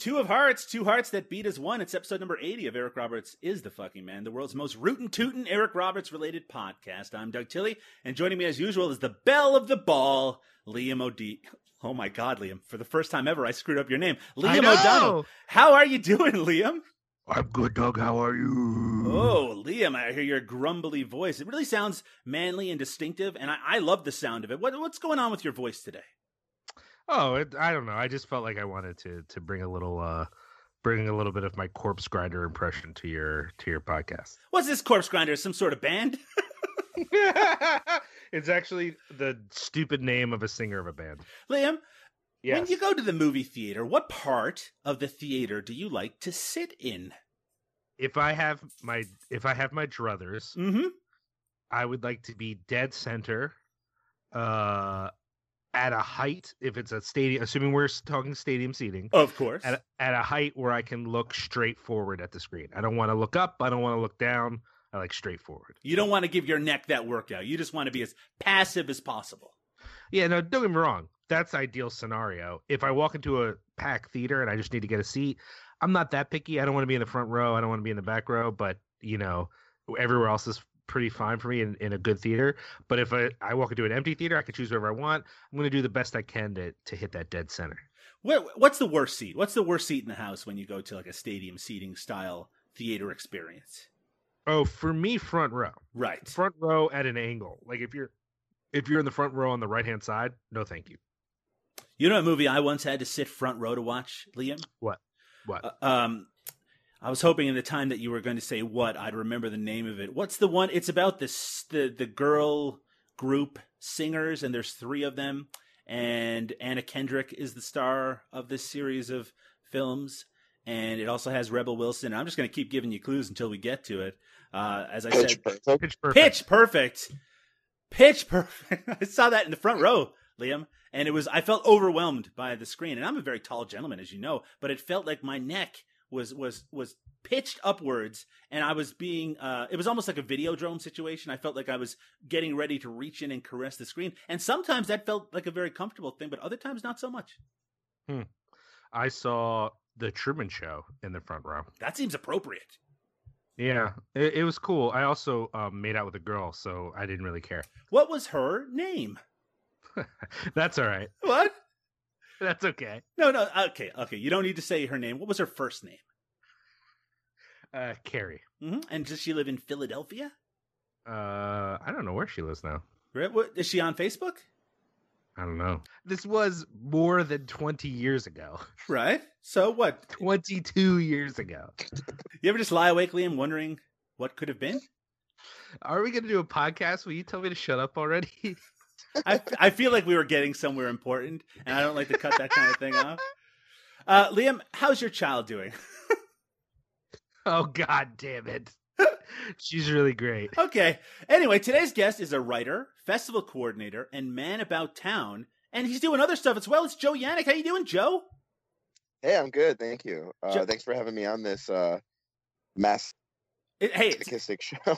Two of Hearts, two hearts that beat as one. It's episode number 80 of Eric Roberts is the fucking man, the world's most rootin' tootin' Eric Roberts related podcast. I'm Doug Tilley, and joining me as usual is the belle of the ball, Liam O'D. Oh my God, Liam! For the first time ever, I screwed up your name, Liam. O'Donnell. How are you doing, Liam? I'm good, Doug. How are you? Oh, Liam, I hear your grumbly voice. It really sounds manly and distinctive, and I, I love the sound of it. What, what's going on with your voice today? Oh, it, I don't know. I just felt like I wanted to to bring a little uh bring a little bit of my corpse grinder impression to your to your podcast. What's this corpse grinder? Some sort of band? it's actually the stupid name of a singer of a band. Liam, Yes. When you go to the movie theater, what part of the theater do you like to sit in? if I have my if I have my druthers, Mm-hmm. I would like to be dead center uh at a height if it's a stadium assuming we're talking stadium seating Of course. at a, at a height where I can look straight forward at the screen. I don't want to look up. I don't want to look down. I like straight forward. You don't want to give your neck that workout. You just want to be as passive as possible. Yeah, no, don't get me wrong. That's ideal scenario. If I walk into a packed theater and I just need to get a seat, I'm not that picky. I don't want to be in the front row. I don't want to be in the back row. But you know, everywhere else is pretty fine for me in, in a good theater. But if I, I walk into an empty theater, I can choose wherever I want. I'm going to do the best I can to to hit that dead center. What, what's the worst seat? What's the worst seat in the house when you go to like a stadium seating style theater experience? Oh, for me, front row. Right. front row at an angle. Like if you're if you're in the front row on the right hand side, no thank you. You know a movie I once had to sit front row to watch, Liam? What? What? Uh, um, I was hoping in the time that you were going to say what I'd remember the name of it. What's the one? It's about this the the girl group singers, and there's three of them, and Anna Kendrick is the star of this series of films, and it also has Rebel Wilson. I'm just going to keep giving you clues until we get to it. Uh, as I Pitch said, perfect. Pitch perfect. Pitch perfect. Pitch perfect. I saw that in the front row, Liam, and it was I felt overwhelmed by the screen. And I'm a very tall gentleman, as you know, but it felt like my neck was was was pitched upwards and I was being uh it was almost like a video drone situation. I felt like I was getting ready to reach in and caress the screen. And sometimes that felt like a very comfortable thing, but other times not so much. hmm. I saw the Truman Show in the front row. That seems appropriate. Yeah, it, it was cool. I also um, made out with a girl, so I didn't really care. What was her name? That's all right. What? That's okay. No, no. Okay, okay. You don't need to say her name. What was her first name? Uh, Carrie. hmm And does she live in Philadelphia? Uh, I don't know where she lives now. Right? What, is she on Facebook? I don't know. This was more than 20 years ago. Right. So what? 22 years ago. You ever just lie awake, Liam, wondering what could have been? Are we going to do a podcast? Will you tell me to shut up already? I, I feel like we were getting somewhere important, and I don't like to cut that kind of thing off. Uh, Liam, how's your child doing? oh, god damn it. She's really great. okay. Anyway, today's guest is a writer, festival coordinator, and man about town, and he's doing other stuff as well. It's Joe Yanick. How you doing, Joe? Hey, I'm good. Thank you. Uh, Jo- thanks for having me on this uh, It, hey, it's, masochistic show.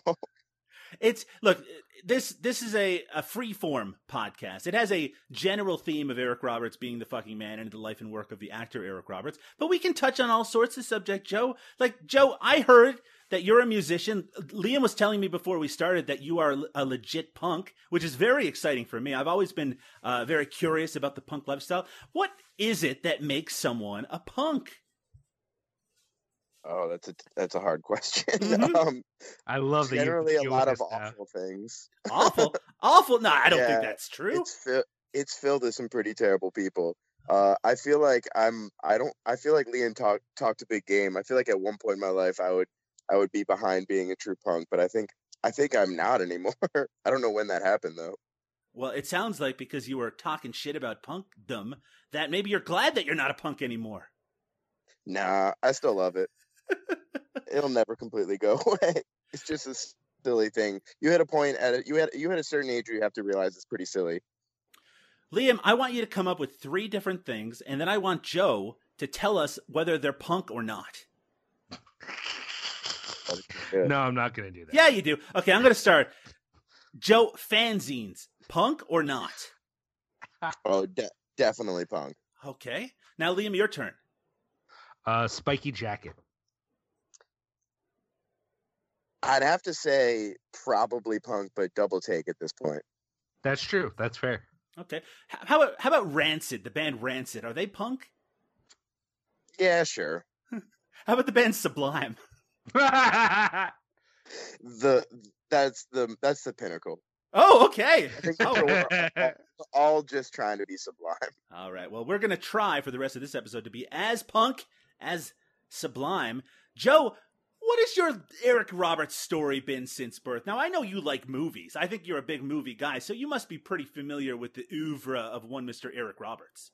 It's look, this this is a, a free form podcast. It has a general theme of Eric Roberts being the fucking man and the life and work of the actor Eric Roberts, but we can touch on all sorts of subject, Joe. Like Joe, I heard that you're a musician. Liam was telling me before we started that you are a legit punk, which is very exciting for me. I've always been uh, very curious about the punk lifestyle. What is it that makes someone a punk? Oh, that's a that's a hard question. Mhm. um, I love that generally a lot of now. awful things. Awful, awful. No, I don't think that's true. It's fi- it's filled with some pretty terrible people. Uh, I feel like I'm. I don't. I feel like Leon talked talked a big game. I feel like at one point in my life, I would I would be behind being a true punk, but I think I think I'm not anymore. I don't know when that happened though. Well, it sounds like because you were talking shit about punkdom that maybe you're glad that you're not a punk anymore. Nah, I still love it. It'll never completely go away. It's just a silly thing. You had a point at it. You had you had a certain age where you have to realize it's pretty silly. Liam, I want you to come up with three different things, and then I want Joe to tell us whether they're punk or not. No, I'm not going to do that. Yeah, you do. Okay, I'm going to start. Joe, fanzines, punk or not? Oh, de- definitely punk. Okay. Now, Liam, your turn. Uh, spiky jacket. I'd have to say probably punk, but double take at this point. That's true. That's fair. Okay. How about how about Rancid, the band Rancid? Are they punk? Yeah, sure. How about the band Sublime? The that's the that's the pinnacle. Oh, okay. Oh, all, all just trying to be sublime. All right. Well, we're going to try for the rest of this episode to be as punk as Sublime. Joe, what has your Eric Roberts story been since birth? Now, I know you like movies. I think you're a big movie guy, so you must be pretty familiar with the oeuvre of one Mr. Eric Roberts.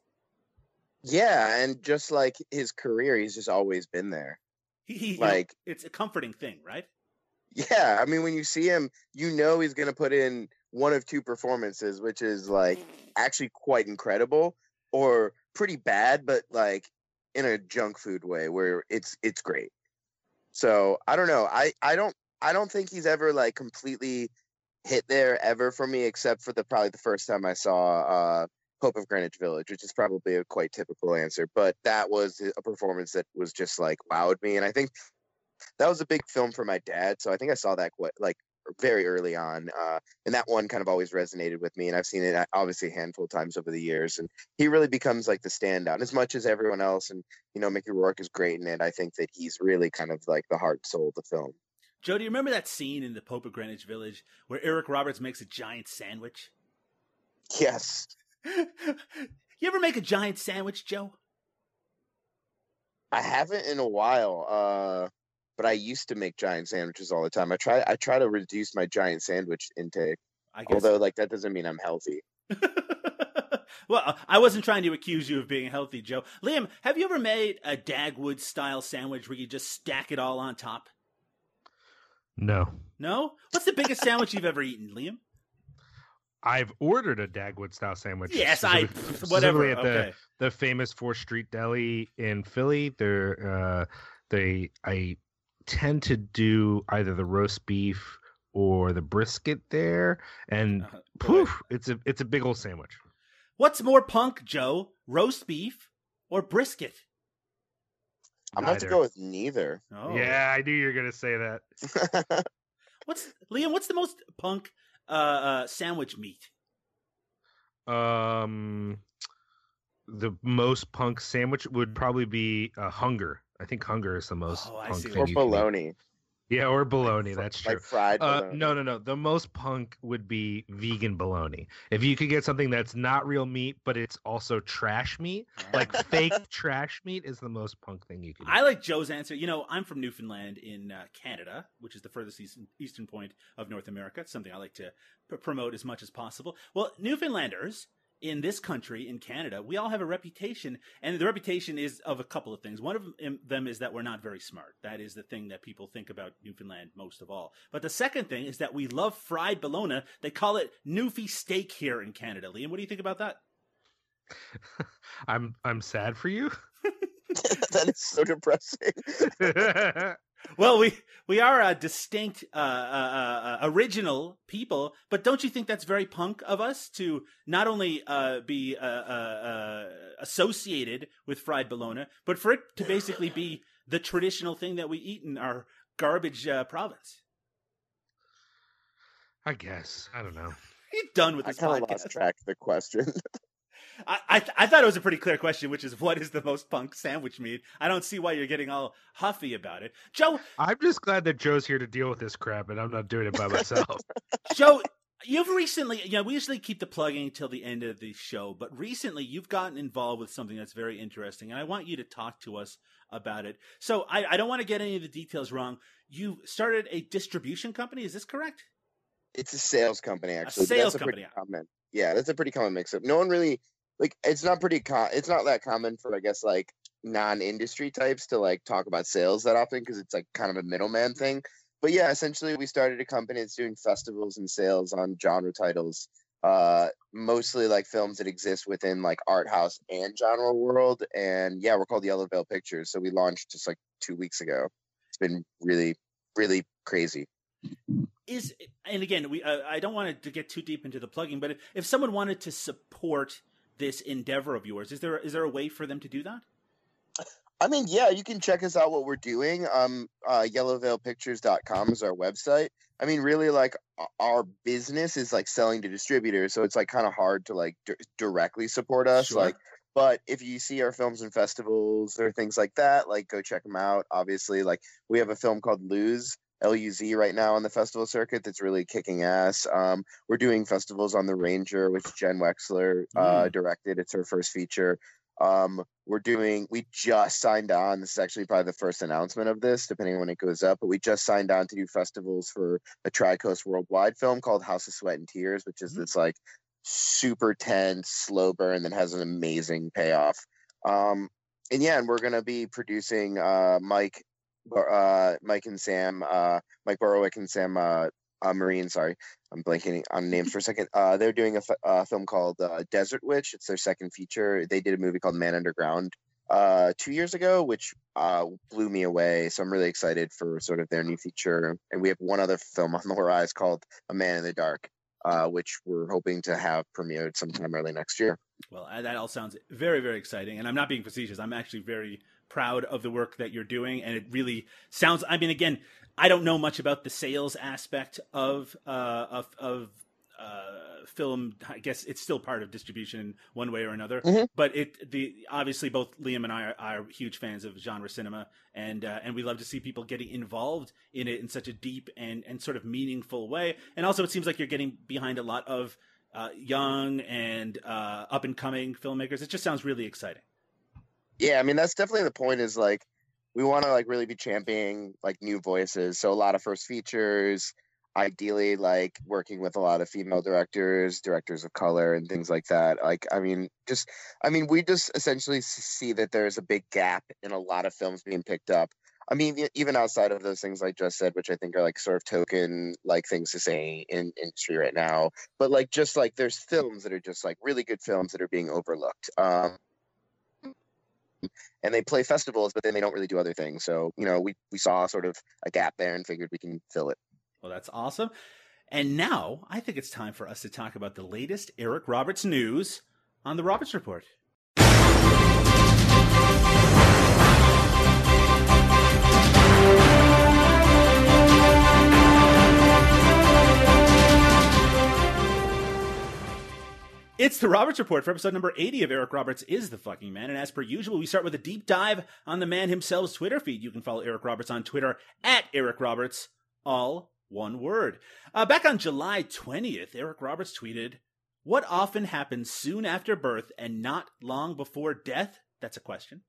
Yeah, and just like his career, he's just always been there. He, he Like- it's a comforting thing, right? Yeah, I mean, when you see him, you know he's gonna put in one of two performances, which is like actually quite incredible or pretty bad, but like in a junk food way where it's it's great. So I don't know. I I don't I don't think he's ever like completely hit there ever for me, except for the probably the first time I saw uh Pope of Greenwich Village, which is probably a quite typical answer. But that was a performance that was just like wowed me, and I think that was a big film for my dad. So I think I saw that quite like very early on, uh, and that one kind of always resonated with me. And I've seen it uh, obviously a handful of times over the years, and he really becomes like the standout as much as everyone else. And you know, Mickey Rourke is great in it. I think that he's really kind of like the heart soul of the film. Joe, do you remember that scene in the Pope of Greenwich Village where Eric Roberts makes a giant sandwich? Yes, you ever make a giant sandwich, Joe? I haven't in a while. Uh, but I used to make giant sandwiches all the time. I try I try to reduce my giant sandwich intake. I guess. Although like that doesn't mean I'm healthy. well, I wasn't trying to accuse you of being healthy, Joe. Liam, have you ever made a Dagwood style sandwich where you just stack it all on top? No. No? What's the biggest sandwich you've ever eaten, Liam? I've ordered a Dagwood style sandwich. Yes, I specific- whatever. at the Okay. the famous Fourth Street Deli in Philly. They're uh, they I tend to do either the roast beef or the brisket there, and Uh, poof, it's a it's a big old sandwich. What's more punk, Joe? Roast beef or brisket? I'm going to go with neither. Oh. Yeah, I knew you were gonna say that. What's Liam? What's the most punk uh, uh, sandwich meat? Um, the most punk sandwich would probably be uh, hunger. I think hunger is the most Oh, I punk see thing or what you can eat. bologna. Yeah, or bologna. Fr- That's true. Like fried Uh, no, no, no. The most punk would be vegan bologna. If you could get something that's not real meat, but it's also trash meat, like fake trash meat, is the most punk thing you can. I like Joe's answer. You know, I'm from Newfoundland in uh, Canada, which is the furthest eastern, eastern point of North America. It's something I like to p- promote as much as possible. Well, Newfoundlanders in this country, in Canada, we all have a reputation, and the reputation is of a couple of things. One of them- them is that we're not very smart. That is the thing that people think about Newfoundland most of all. But the second thing is that we love fried bologna. They call it Newfie steak here in Canada. Liam, what do you think about that? I'm I'm sad for you. that is so depressing. Well, we we are a distinct, uh, uh, uh, original people, but don't you think that's very punk of us to not only uh, be uh, uh, uh, associated with fried bologna, but for it to basically be the traditional thing that we eat in our garbage uh, province? I guess I don't know. He's done with I this kind of podcast. lost track of the question. I, I I thought it was a pretty clear question, which is what is the most punk sandwich meat? I don't see why you're getting all huffy about it, Joe. I'm just glad that Joe's here to deal with this crap, and I'm not doing it by myself. Joe, you've recently, you know, we usually keep the plugging until the end of the show, but recently you've gotten involved with something that's very interesting, and I want you to talk to us about it. So I, I don't want to get any of the details wrong. You started a distribution company, is this correct? It's a sales company, actually. but sales that's a pretty company. common. Yeah, that's a pretty common mix-up. No one really like. It's not pretty. Com- it's not that common for, I guess, like non-industry types to like talk about sales that often because it's like kind of a middleman thing. But yeah, essentially, we started a company that's doing festivals and sales on genre titles. Uh, mostly like films that exist within like art house and genre world. And yeah, we're called Yellow Veil Pictures. So we launched just like two weeks ago. It's been really, really crazy. is and again we uh, i don't want to get too deep into the plugging but if, if someone wanted to support this endeavor of yours is there is there a way for them to do that I mean, yeah, you can check us out what we're doing. Um, uh, yellowveilpictures.com is our website. I mean, really, like our business is like selling to distributors, so it's like kind of hard to like d- directly support us. Sure. Like, but if you see our films and festivals or things like that, like go check them out. Obviously, like we have a film called Luz. LUZ right now on the festival circuit that's really kicking ass. Um, we're doing festivals on the Ranger, which Jenn Wexler uh, directed. It's her first feature. Um, we're doing, we just signed on. This is actually probably the first announcement of this, depending on when it goes up. But we just signed on to do festivals for a Tricoast Worldwide film called House of Sweat and Tears, which is Mhm. this like super tense, slow burn that has an amazing payoff. Um, and yeah, and we're gonna be producing uh, Mike, uh, Mike and Sam, uh, Mike Borowiec and Sam uh, uh, Marine. Sorry, I'm blanking on names for a second. Uh, they're doing a f- uh, film called uh, Desert Witch. It's their second feature. They did a movie called Man Underground uh, two years ago, which uh, blew me away. So I'm really excited for sort of their new feature. And we have one other film on the horizon called A Man in the Dark, uh, which we're hoping to have premiered sometime early next year. Well, uh, that all sounds very, very exciting. And I'm not being facetious. I'm actually very proud of the work that you're doing. And it really sounds, I mean, again, I don't know much about the sales aspect of, uh, of, of, uh, film. I guess it's still part of distribution one way or another. Mhm. But it, the, obviously both Liam and I are, are huge fans of genre cinema. And, uh, and we love to see people getting involved in it in such a deep and, and sort of meaningful way. And also it seems like you're getting behind a lot of, uh, young and uh, up and coming filmmakers. It just sounds really exciting. Yeah, I mean that's definitely the point. Is like we want to like really be championing like new voices. So a lot of first features, ideally like working with a lot of female directors, directors of color, and things like that. Like I mean, just I mean we just essentially see that there's a big gap in a lot of films being picked up. I mean, even outside of those things I just said, which I think are like sort of token like things to say in industry right now, but like just like there's films that are just like really good films that are being overlooked. Um, and they play festivals, but then they don't really do other things. So you know, we we saw sort of a gap there and figured we can fill it. Well, that's awesome. And now I think it's time for us to talk about the latest Eric Roberts news on the Roberts Report. It's the Roberts Report for episode number 80 of Eric Roberts is the fucking man. And as per usual, we start with a deep dive on the man himself's Twitter feed. You can follow Eric Roberts on Twitter at Eric Roberts, all one word. Uh, back on July 20th, Eric Roberts tweeted, What often happens soon after birth and not long before death? That's a question.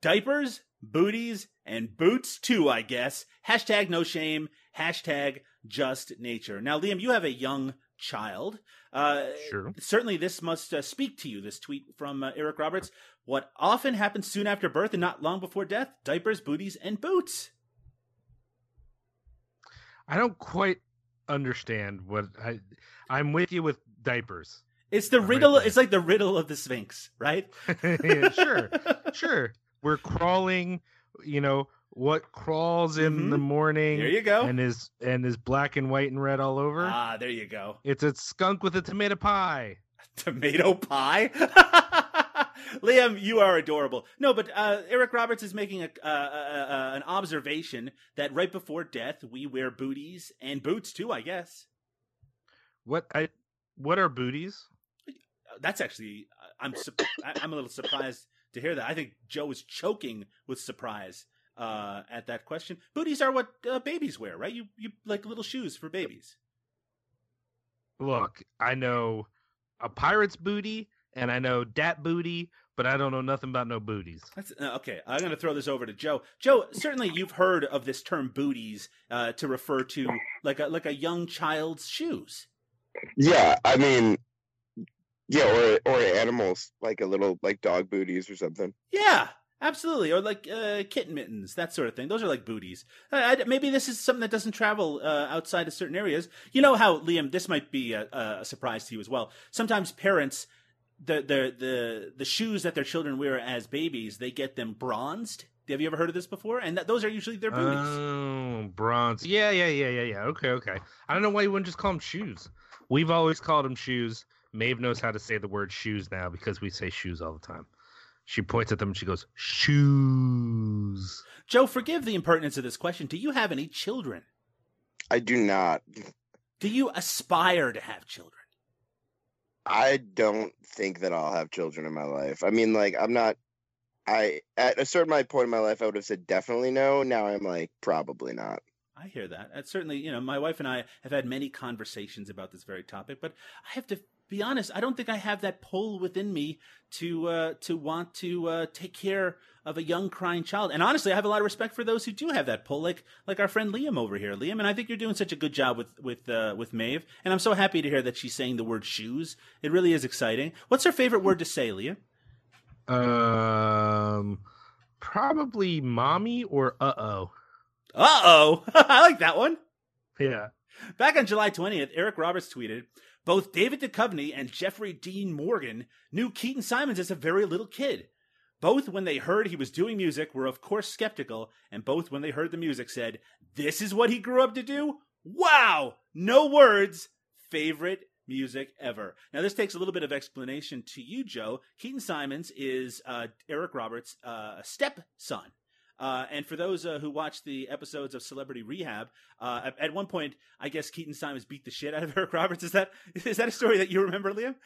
Diapers, booties, and boots too, I guess. Hashtag no shame. Hashtag just nature. Now, Liam, you have a young child. Uh, Sure. certainly this must uh, speak to you this tweet from uh, eric roberts what often happens soon after birth and not long before death diapers booties and boots I don't quite understand what I. I'm with you with diapers. it's the Right riddle there. it's like the riddle of the sphinx right Yeah, sure, sure. We're crawling. You know what crawls in the morning there you go and is and is black and white and red all over. ah there you go it's a skunk with a tomato pie. tomato pie liam you are adorable no but uh, eric roberts is making a, uh, uh, uh, an observation that right before death we wear booties and boots too i guess What I what are booties? that's actually I'm sup- I'm a little surprised to hear that. I think Joe is choking with surprise uh, at that question. Booties are what uh, babies wear, right? You you like little shoes for babies. Look, I know a pirate's booty and I know dat booty, but I don't know nothing about no booties. That's, uh, okay, I'm going to throw this over to Joe. Joe, certainly you've heard of this term "booties" uh, to refer to like a like a young child's shoes. Yeah, I mean, yeah, or or animals like a little like dog booties or something. Yeah, absolutely, or like uh, kitten mittens, that sort of thing. Those are like booties. Uh, maybe this is something that doesn't travel uh, outside of certain areas. You know how Liam? This might be a, a surprise to you as well. Sometimes parents the the the the shoes that their children wear as babies, they get them bronzed. Have you ever heard of this before? And that, those are usually their booties. Oh, bronze. Yeah, yeah, yeah, yeah, yeah. Okay, okay. I don't know why you wouldn't just call them shoes. We've always called them shoes. Maeve knows how to say the word shoes now because we say shoes all the time. She points at them and she goes, shoes. Joe, forgive the impertinence of this question. Do you have any children? I do not. Do you aspire to have children? I don't think that I'll have children in my life. I mean, like, I'm not. I at a certain point in my life, I would have said definitely no. Now I'm like probably not. I hear that. That's certainly, you know, my wife and I have had many conversations about this very topic, but I have to be honest. I don't think I have that pull within me to uh, to want to uh, take care of a young crying child. And honestly, I have a lot of respect for those who do have that pull, like like our friend Liam over here, Liam. And I think you're doing such a good job with with uh, with Maeve. And I'm so happy to hear that she's saying the word shoes. It really is exciting. What's her favorite word to say, Liam? Um, probably mommy or uh oh. Uh oh, I like that one. Yeah. Back on July 20th, Eric Roberts tweeted, both David Duchovny and Jeffrey Dean Morgan knew Keaton Simons as a very little kid. Both, when they heard he was doing music, were of course skeptical, and both, when they heard the music, said, This is what he grew up to do? Wow! No words! Favorite music ever. Now, this takes a little bit of explanation to you, Joe. Keaton Simons is uh, Eric Roberts' uh, stepson. Uh, and for those uh, who watched the episodes of Celebrity Rehab, uh, at, one point, I guess Keaton Simons beat the shit out of Eric Roberts. Is that is that a story that you remember, Liam?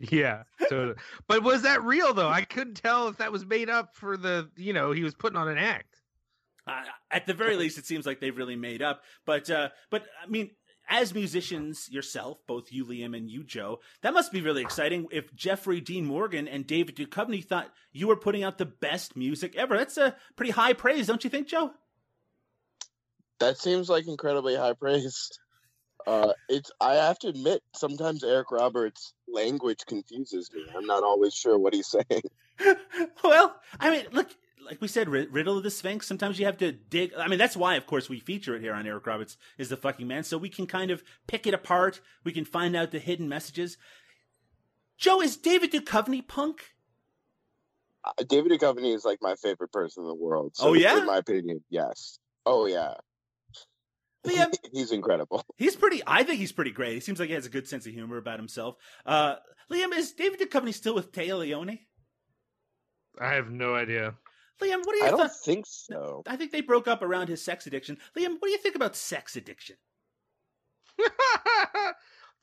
Yeah. So, but was that real though? I couldn't tell if that was made up for the you know he was putting on an act. Uh, at the very least, it seems like they've really made up. But uh, but I mean, as musicians yourself, both you, Liam, and you, Joe, that must be really exciting if Jeffrey Dean Morgan and David Duchovny thought you were putting out the best music ever. That's a pretty high praise, don't you think, Joe? That seems like incredibly high praise. Uh, it's I have to admit, sometimes Eric Roberts' language confuses me. I'm not always sure what he's saying. well, I mean, look, like we said, Riddle of the Sphinx. Sometimes you have to dig. I mean, that's why, of course, we feature it here on Eric Roberts is the fucking man, so we can kind of pick it apart. We can find out the hidden messages. Joe, is David Duchovny punk? Uh, David Duchovny is like my favorite person in the world. So oh yeah, in my opinion, yes. Oh yeah. Liam, he's incredible. He's pretty. I think he's pretty great. He seems like he has a good sense of humor about himself. Uh, Liam, is David Duchovny still with Téa Leoni? I have no idea. Liam, what do you? I don't think so. I think they broke up around his sex addiction. Liam, what do you think about sex addiction? it's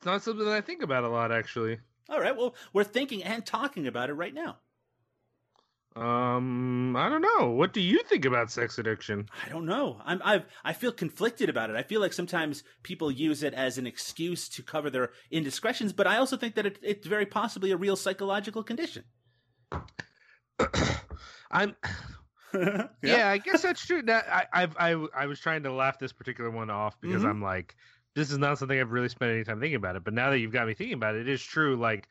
not something that I think about a lot, actually. All right. Well, we're thinking and talking about it right now. Um, I don't know. What do you think about sex addiction? I don't know. I'm I've I feel conflicted about it. I feel like sometimes people use it as an excuse to cover their indiscretions, but I also think that it, it's very possibly a real psychological condition. I'm. yeah. yeah. I guess that's true. That I, I've I I was trying to laugh this particular one off because mm-hmm. I'm like, this is not something I've really spent any time thinking about it. But now that you've got me thinking about it, it is true. Like,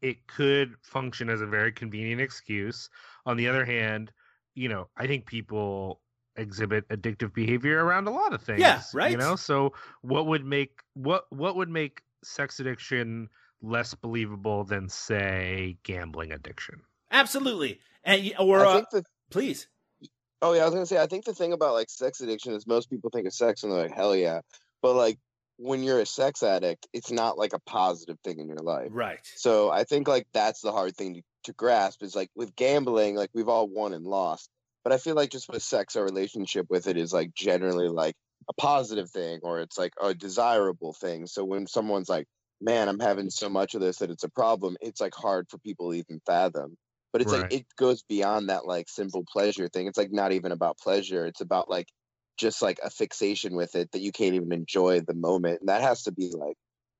it could function as a very convenient excuse. On the other hand, you know, I think people exhibit addictive behavior around a lot of things. Yeah, right. You know, so what would make what what would make sex addiction less believable than say gambling addiction? Absolutely. And or uh, the, please. Oh yeah, I was gonna say I think the thing about like sex addiction is most people think of sex and they're like hell yeah, but like when you're a sex addict, it's not like a positive thing in your life. Right. So I think like that's the hard thing to, to grasp is like with gambling, like we've all won and lost. But I feel like just with sex, our relationship with it is like generally like a positive thing or it's like a desirable thing. So when someone's like, man, I'm having so much of this that it's a problem, it's like hard for people to even fathom but it's right. like it goes beyond that like simple pleasure thing it's like not even about pleasure it's about like just like a fixation with it that you can't even enjoy the moment and that has to be like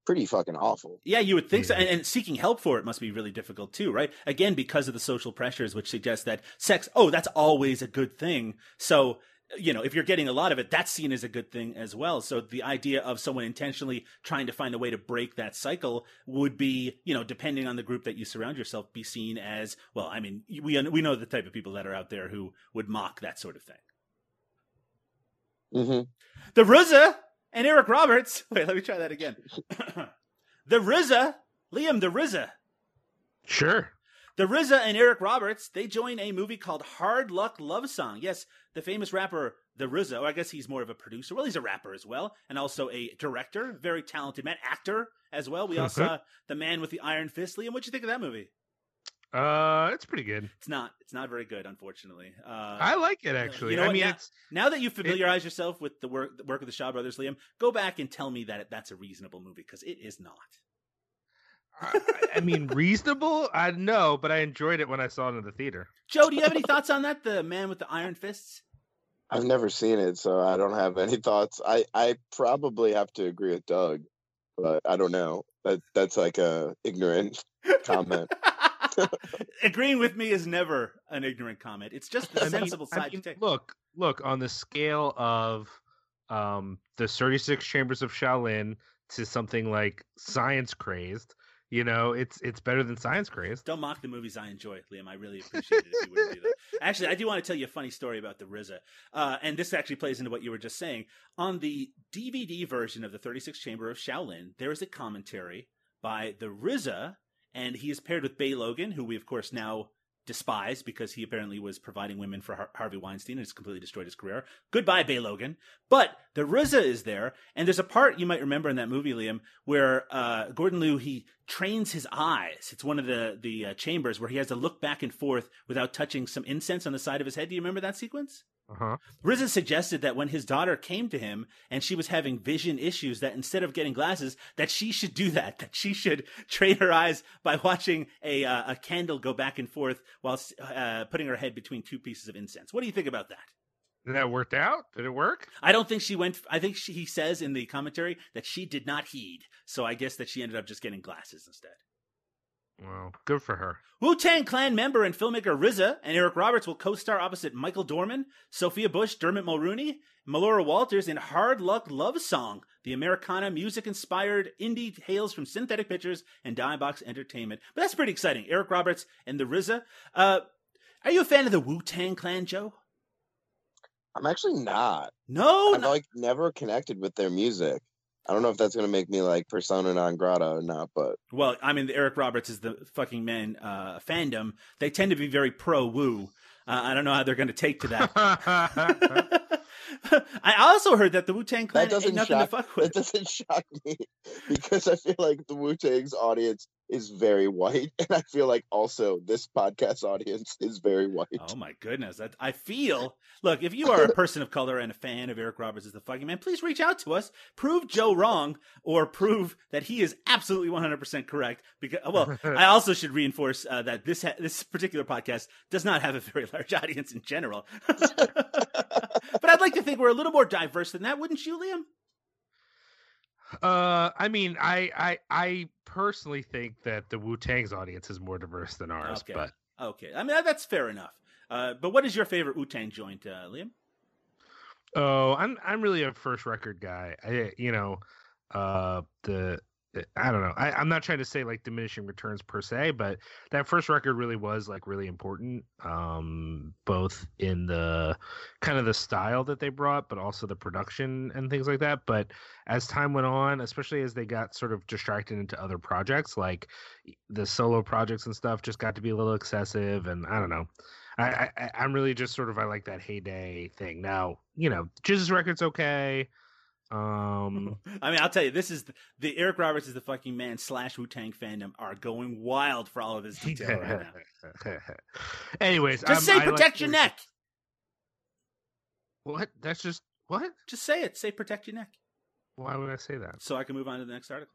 pretty fucking awful. Yeah, you would think so. Mm-hmm. And, and seeking help for it must be really difficult too, right? Again, because of the social pressures, which suggest that sex, oh, that's always a good thing. So, you know, if you're getting a lot of it, that's seen as a good thing as well. So the idea of someone intentionally trying to find a way to break that cycle would be, you know, depending on the group that you surround yourself, be seen as, well, I mean, we, we know the type of people that are out there who would mock that sort of thing. hmm The RZA and Eric Roberts. Wait, let me try that again. the RZA, Liam, the RZA. Sure. The RZA and Eric Roberts, they join a movie called Hard Luck Love Song. Yes, the famous rapper, the RZA, or I guess he's more of a producer. Well, he's a rapper as well, and also a director, very talented man, actor as well. We also saw The Man with the Iron Fist. Liam, what'd you think of that movie? Uh, it's pretty good. It's not, it's not very good, unfortunately. Uh, I like it actually. You know I mean, now- it's now that you familiarize yourself with the work, the work of the Shaw Brothers, Liam, go back and tell me that that's a reasonable movie because it is not. I, I mean reasonable. I know, but I enjoyed it when I saw it in the theater. Joe, do you have any thoughts on that? The Man with the Iron Fists. I've never seen it, so I don't have any thoughts. I I probably have to agree with Doug, but I don't know. That that's like a ignorant comment. Agreeing with me is never an ignorant comment. It's just the I mean- sensible I side mean, to take. Look, look on the scale of um the 36 chambers of Shaolin to something like Science Crazed. You know, it's it's better than Science Crazed. Don't mock the movies I enjoy, Liam. I really appreciate it if you wouldn't do that. Actually, I do want to tell you a funny story about the RZA. Uh, and this actually plays into what you were just saying. On the DVD version of the 36th Chamber of Shaolin, there is a commentary by the RZA, and he is paired with Bey Logan, who we, of course, now despise because he apparently was providing women for Har- Harvey Weinstein and it's completely destroyed his career. Goodbye, Bey Logan. But the RZA is there, and there's a part you might remember in that movie, Liam, where uh, Gordon Liu he trains his eyes. It's one of the the uh, chambers where he has to look back and forth without touching some incense on the side of his head. Do you remember that sequence? Uh-huh. RZA suggested that when his daughter came to him and she was having vision issues, that instead of getting glasses, that she should do that. That she should train her eyes by watching a uh, a candle go back and forth while uh, putting her head between two pieces of incense. What do you think about that? Did that worked out? Did it work? I don't think she went. I think she, he says in the commentary that she did not heed. So I guess that she ended up just getting glasses instead. Well, good for her. Wu Tang Clan member and filmmaker RZA and Eric Roberts will co-star opposite Michael Dorman, Sophia Bush, Dermot Mulroney, Melora Walters in Hard Luck Love Song, the Americana music-inspired indie hails from Synthetic Pictures and Diebox Entertainment. But that's pretty exciting. Eric Roberts and the RZA. Uh, are you a fan of the Wu Tang Clan, Joe? I'm actually not. No, I've no. like never connected with their music. I don't know if that's gonna make me like persona non grata or not, but Well, I mean, Eric Roberts is the fucking man uh, fandom. They tend to be very pro Wu. Uh, I don't know how they're going to take to that. I also heard that the Wu Tang Clan ain't nothing shock. to fuck with. That doesn't shock me because I feel like the Wu Tang's audience is very white, and I feel like also this podcast audience is very white. Oh my goodness! That I feel. Look, if you are a person of color and a fan of Eric Roberts as the fucking man, please reach out to us. Prove Joe wrong, or prove that he is absolutely one hundred percent correct. Because, well, I also should reinforce uh, that this ha- this particular podcast does not have a very large audience in general. But I'd like to think we're a little more diverse than that, wouldn't you, Liam? Uh, I mean, I, I, I personally think that the Wu Tang's audience is more diverse than ours, Okay. but Okay, I mean that's fair enough. Uh, but what is your favorite Wu Tang joint, uh, Liam? oh, I'm, I'm really a first record guy. I, you know, uh, the, I don't know. I, I'm not trying to say like diminishing returns per se, but that first record really was like really important, um, both in the kind of the style that they brought, but also the production and things like that. But as time went on, especially as they got sort of distracted into other projects, like the solo projects and stuff, just got to be a little excessive. And I don't know. I, I I'm really just sort of I like that heyday thing. Now, you know, Jesus Records okay. Um I mean, I'll tell you, this is the, the Eric Roberts is the fucking man slash Wu Tang fandom are going wild for all of this detail right now. Anyways, Just I'm- say I like protect your neck. What? That's just what? Just say it. Say protect your neck. Why would I say that? So I can move on to the next article.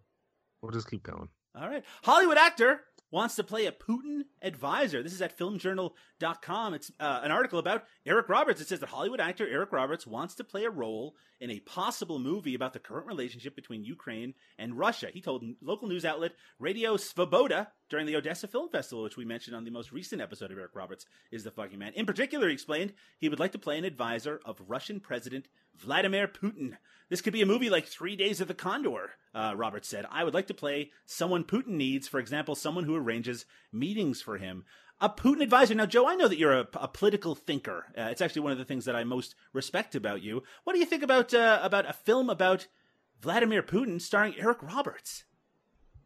We'll just keep going. All right. Hollywood actor wants to play a Putin advisor. This is at filmjournal.com. It's uh, an article about Eric Roberts. It says that Hollywood actor Eric Roberts wants to play a role in a possible movie about the current relationship between Ukraine and Russia. He told local news outlet Radio Svoboda during the Odessa Film Festival, which we mentioned on the most recent episode of Eric Roberts is the fucking man. In particular, he explained he would like to play an advisor of Russian President Vladimir Putin. This could be a movie like Three Days of the Condor, uh, Roberts said. I would like to play someone Putin needs, for example, someone who arranges meetings for him. A Putin advisor. Now, Joe, I know that you're a, a political thinker. Uh, it's actually one of the things that I most respect about you. What do you think about uh, about a film about Vladimir Putin starring Eric Roberts?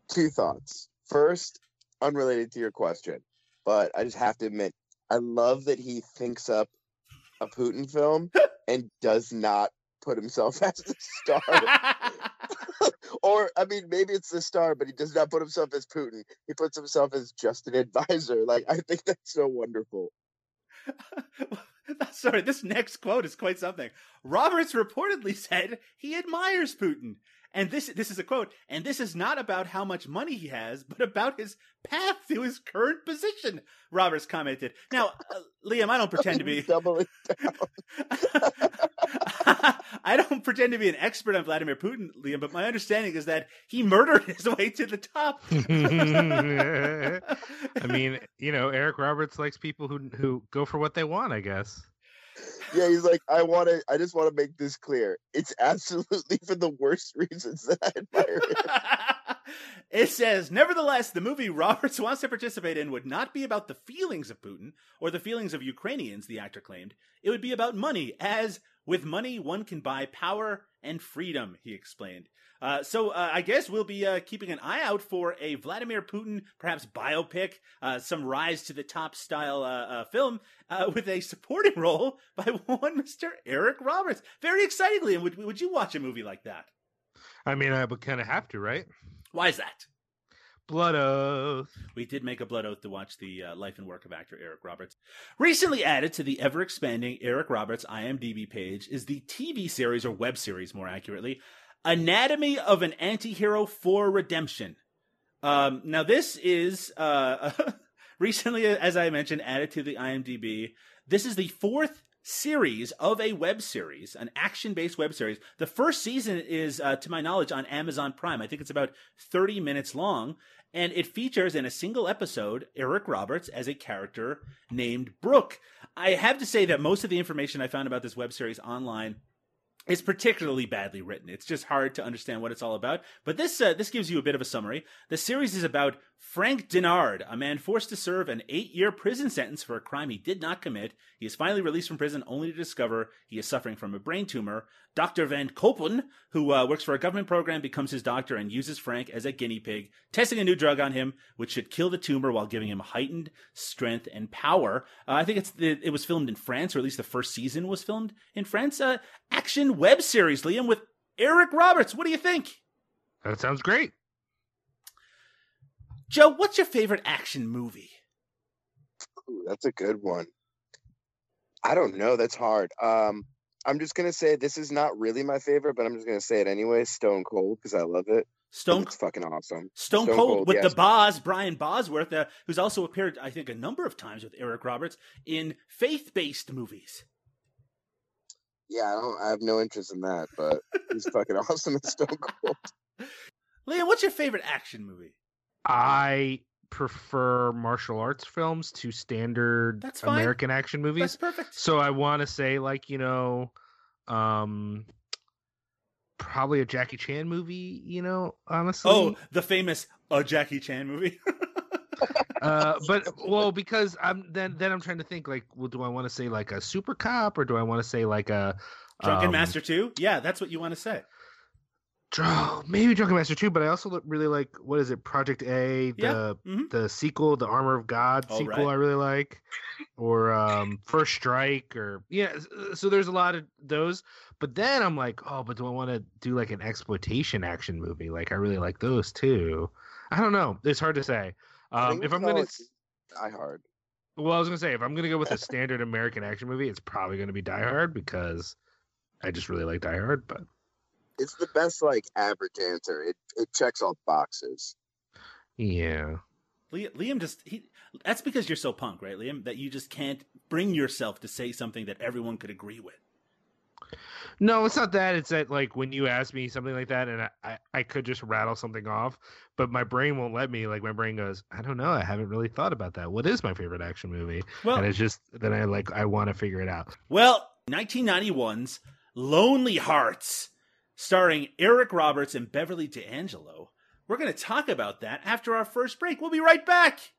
Two thoughts. First, unrelated to your question, but I just have to admit, I love that he thinks up a Putin film and does not put himself as the star. or I mean, maybe it's the star, but he does not put himself as Putin. He puts himself as just an advisor. Like I think that's so wonderful. Sorry, this next quote is quite something. Roberts reportedly said he admires Putin. And this this is a quote, and this is not about how much money he has, but about his path to his current position. Roberts commented. Now, uh, Liam, I don't pretend to be doubling down. I don't pretend to be an expert on Vladimir Putin, Liam, but my understanding is that he murdered his way to the top. I mean, you know, Eric Roberts likes people who who go for what they want, I guess. Yeah, he's like, I want to. I just want to make this clear. It's absolutely for the worst reasons that I admire him. it says, nevertheless, the movie Roberts wants to participate in would not be about the feelings of Putin or the feelings of Ukrainians. The actor claimed it would be about money, as with money one can buy power and freedom. He explained. Uh, so uh, I guess we'll be uh, keeping an eye out for a Vladimir Putin, perhaps biopic, uh, some rise to the top style uh, uh, film with a supporting role by one Mr. Eric Roberts. Very excitingly, and would would you watch a movie like that? I mean, I would kind of have to, right? Why is that? Blood Oath. We did make a blood oath to watch the uh, life and work of actor Eric Roberts. Recently added to the ever expanding Eric Roberts IMDb page is the TV series, or web series more accurately, Anatomy of an Antihero for Redemption. Um, now, this is uh, recently, as I mentioned, added to the IMDb. This is the fourth series of a web series, an action based web series. The first season is, uh, to my knowledge, on Amazon Prime. I think it's about 30 minutes long. And it features in a single episode Eric Roberts as a character named Brooke. I have to say that most of the information I found about this web series online is particularly badly written. It's just hard to understand what it's all about. But this uh, this gives you a bit of a summary. The series is about Frank Denard, a man forced to serve an eight-year prison sentence for a crime he did not commit. He is finally released from prison only to discover he is suffering from a brain tumor. Dr. Van Koppen, who uh, works for a government program, becomes his doctor and uses Frank as a guinea pig, testing a new drug on him, which should kill the tumor while giving him heightened strength and power. Uh, I think it's the, it was filmed in France, or at least the first season was filmed in France. Uh, action web series, Liam, with Eric Roberts. What do you think? That sounds great. Joe, what's your favorite action movie? Ooh, that's a good one. I don't know. That's hard. Um, I'm just gonna say this is not really my favorite, but I'm just gonna say it anyway. Stone Cold because I love it. Stone It's fucking awesome. Stone, Stone Cold, Cold, with yes. the Boz, Brian Bosworth, uh, who's also appeared, I think, a number of times with Eric Roberts in faith-based movies. Yeah, I don't. I have no interest in that, but he's fucking awesome in Stone Cold. Liam, what's your favorite action movie? I prefer martial arts films to standard That's fine. American action movies. That's perfect. So I want to say, like you know, um, probably a Jackie Chan movie. You know, honestly. Oh, the famous uh, Jackie Chan movie. uh, but well, because I'm then then I'm trying to think like, well, do I want to say like a super cop or do I want to say like a Drunken um, Master 2? Yeah, that's what you want to say. Dr- maybe Drunken Master two? But I also really like what is it, Project A, Yeah, the mhm. the sequel, the Armor of God Oh, sequel. right. I really like, or um, First Strike, or yeah. So there's a lot of those. But then I'm like, oh, but do I want to do like an exploitation action movie? Like I really like those too. I don't know. It's hard to say. Um, if I'm gonna Die Hard. Well, I was gonna say if I'm gonna go with a standard American action movie, it's probably gonna be Die Hard because I just really like Die Hard. But It's the best like average answer. It it checks all boxes. yeah, Liam, Liam just he. That's because you're so punk, right, Liam? That you just can't bring yourself to say something that everyone could agree with. No, it's not that. It's that like when you ask me something like that, and I, I, I could just rattle something off, but my brain won't let me. Like my brain goes, I don't know. I haven't really thought about that. What is my favorite action movie? Well, and it's just then I like I want to figure it out. well, 1991's Lonely Hearts, starring Eric Roberts and Beverly D'Angelo. We're going to talk about that after our first break. We'll be right back.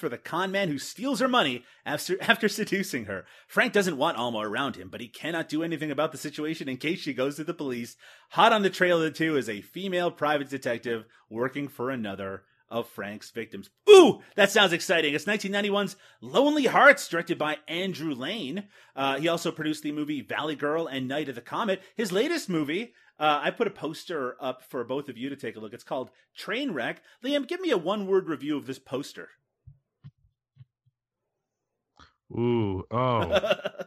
For the con man who steals her money after, after seducing her. Frank doesn't want Alma around him, but he cannot do anything about the situation in case she goes to the police. Hot on the trail of the two is a female private detective working for another of Frank's victims. Ooh, that sounds exciting. It's 1991's Lonely Hearts, directed by Andrew Lane. Uh, he also produced the movie Valley Girl and Night of the Comet. His latest movie, uh, I put a poster up for both of you to take a look. It's called Trainwreck. Liam, give me a one word review of this poster. Ooh, oh,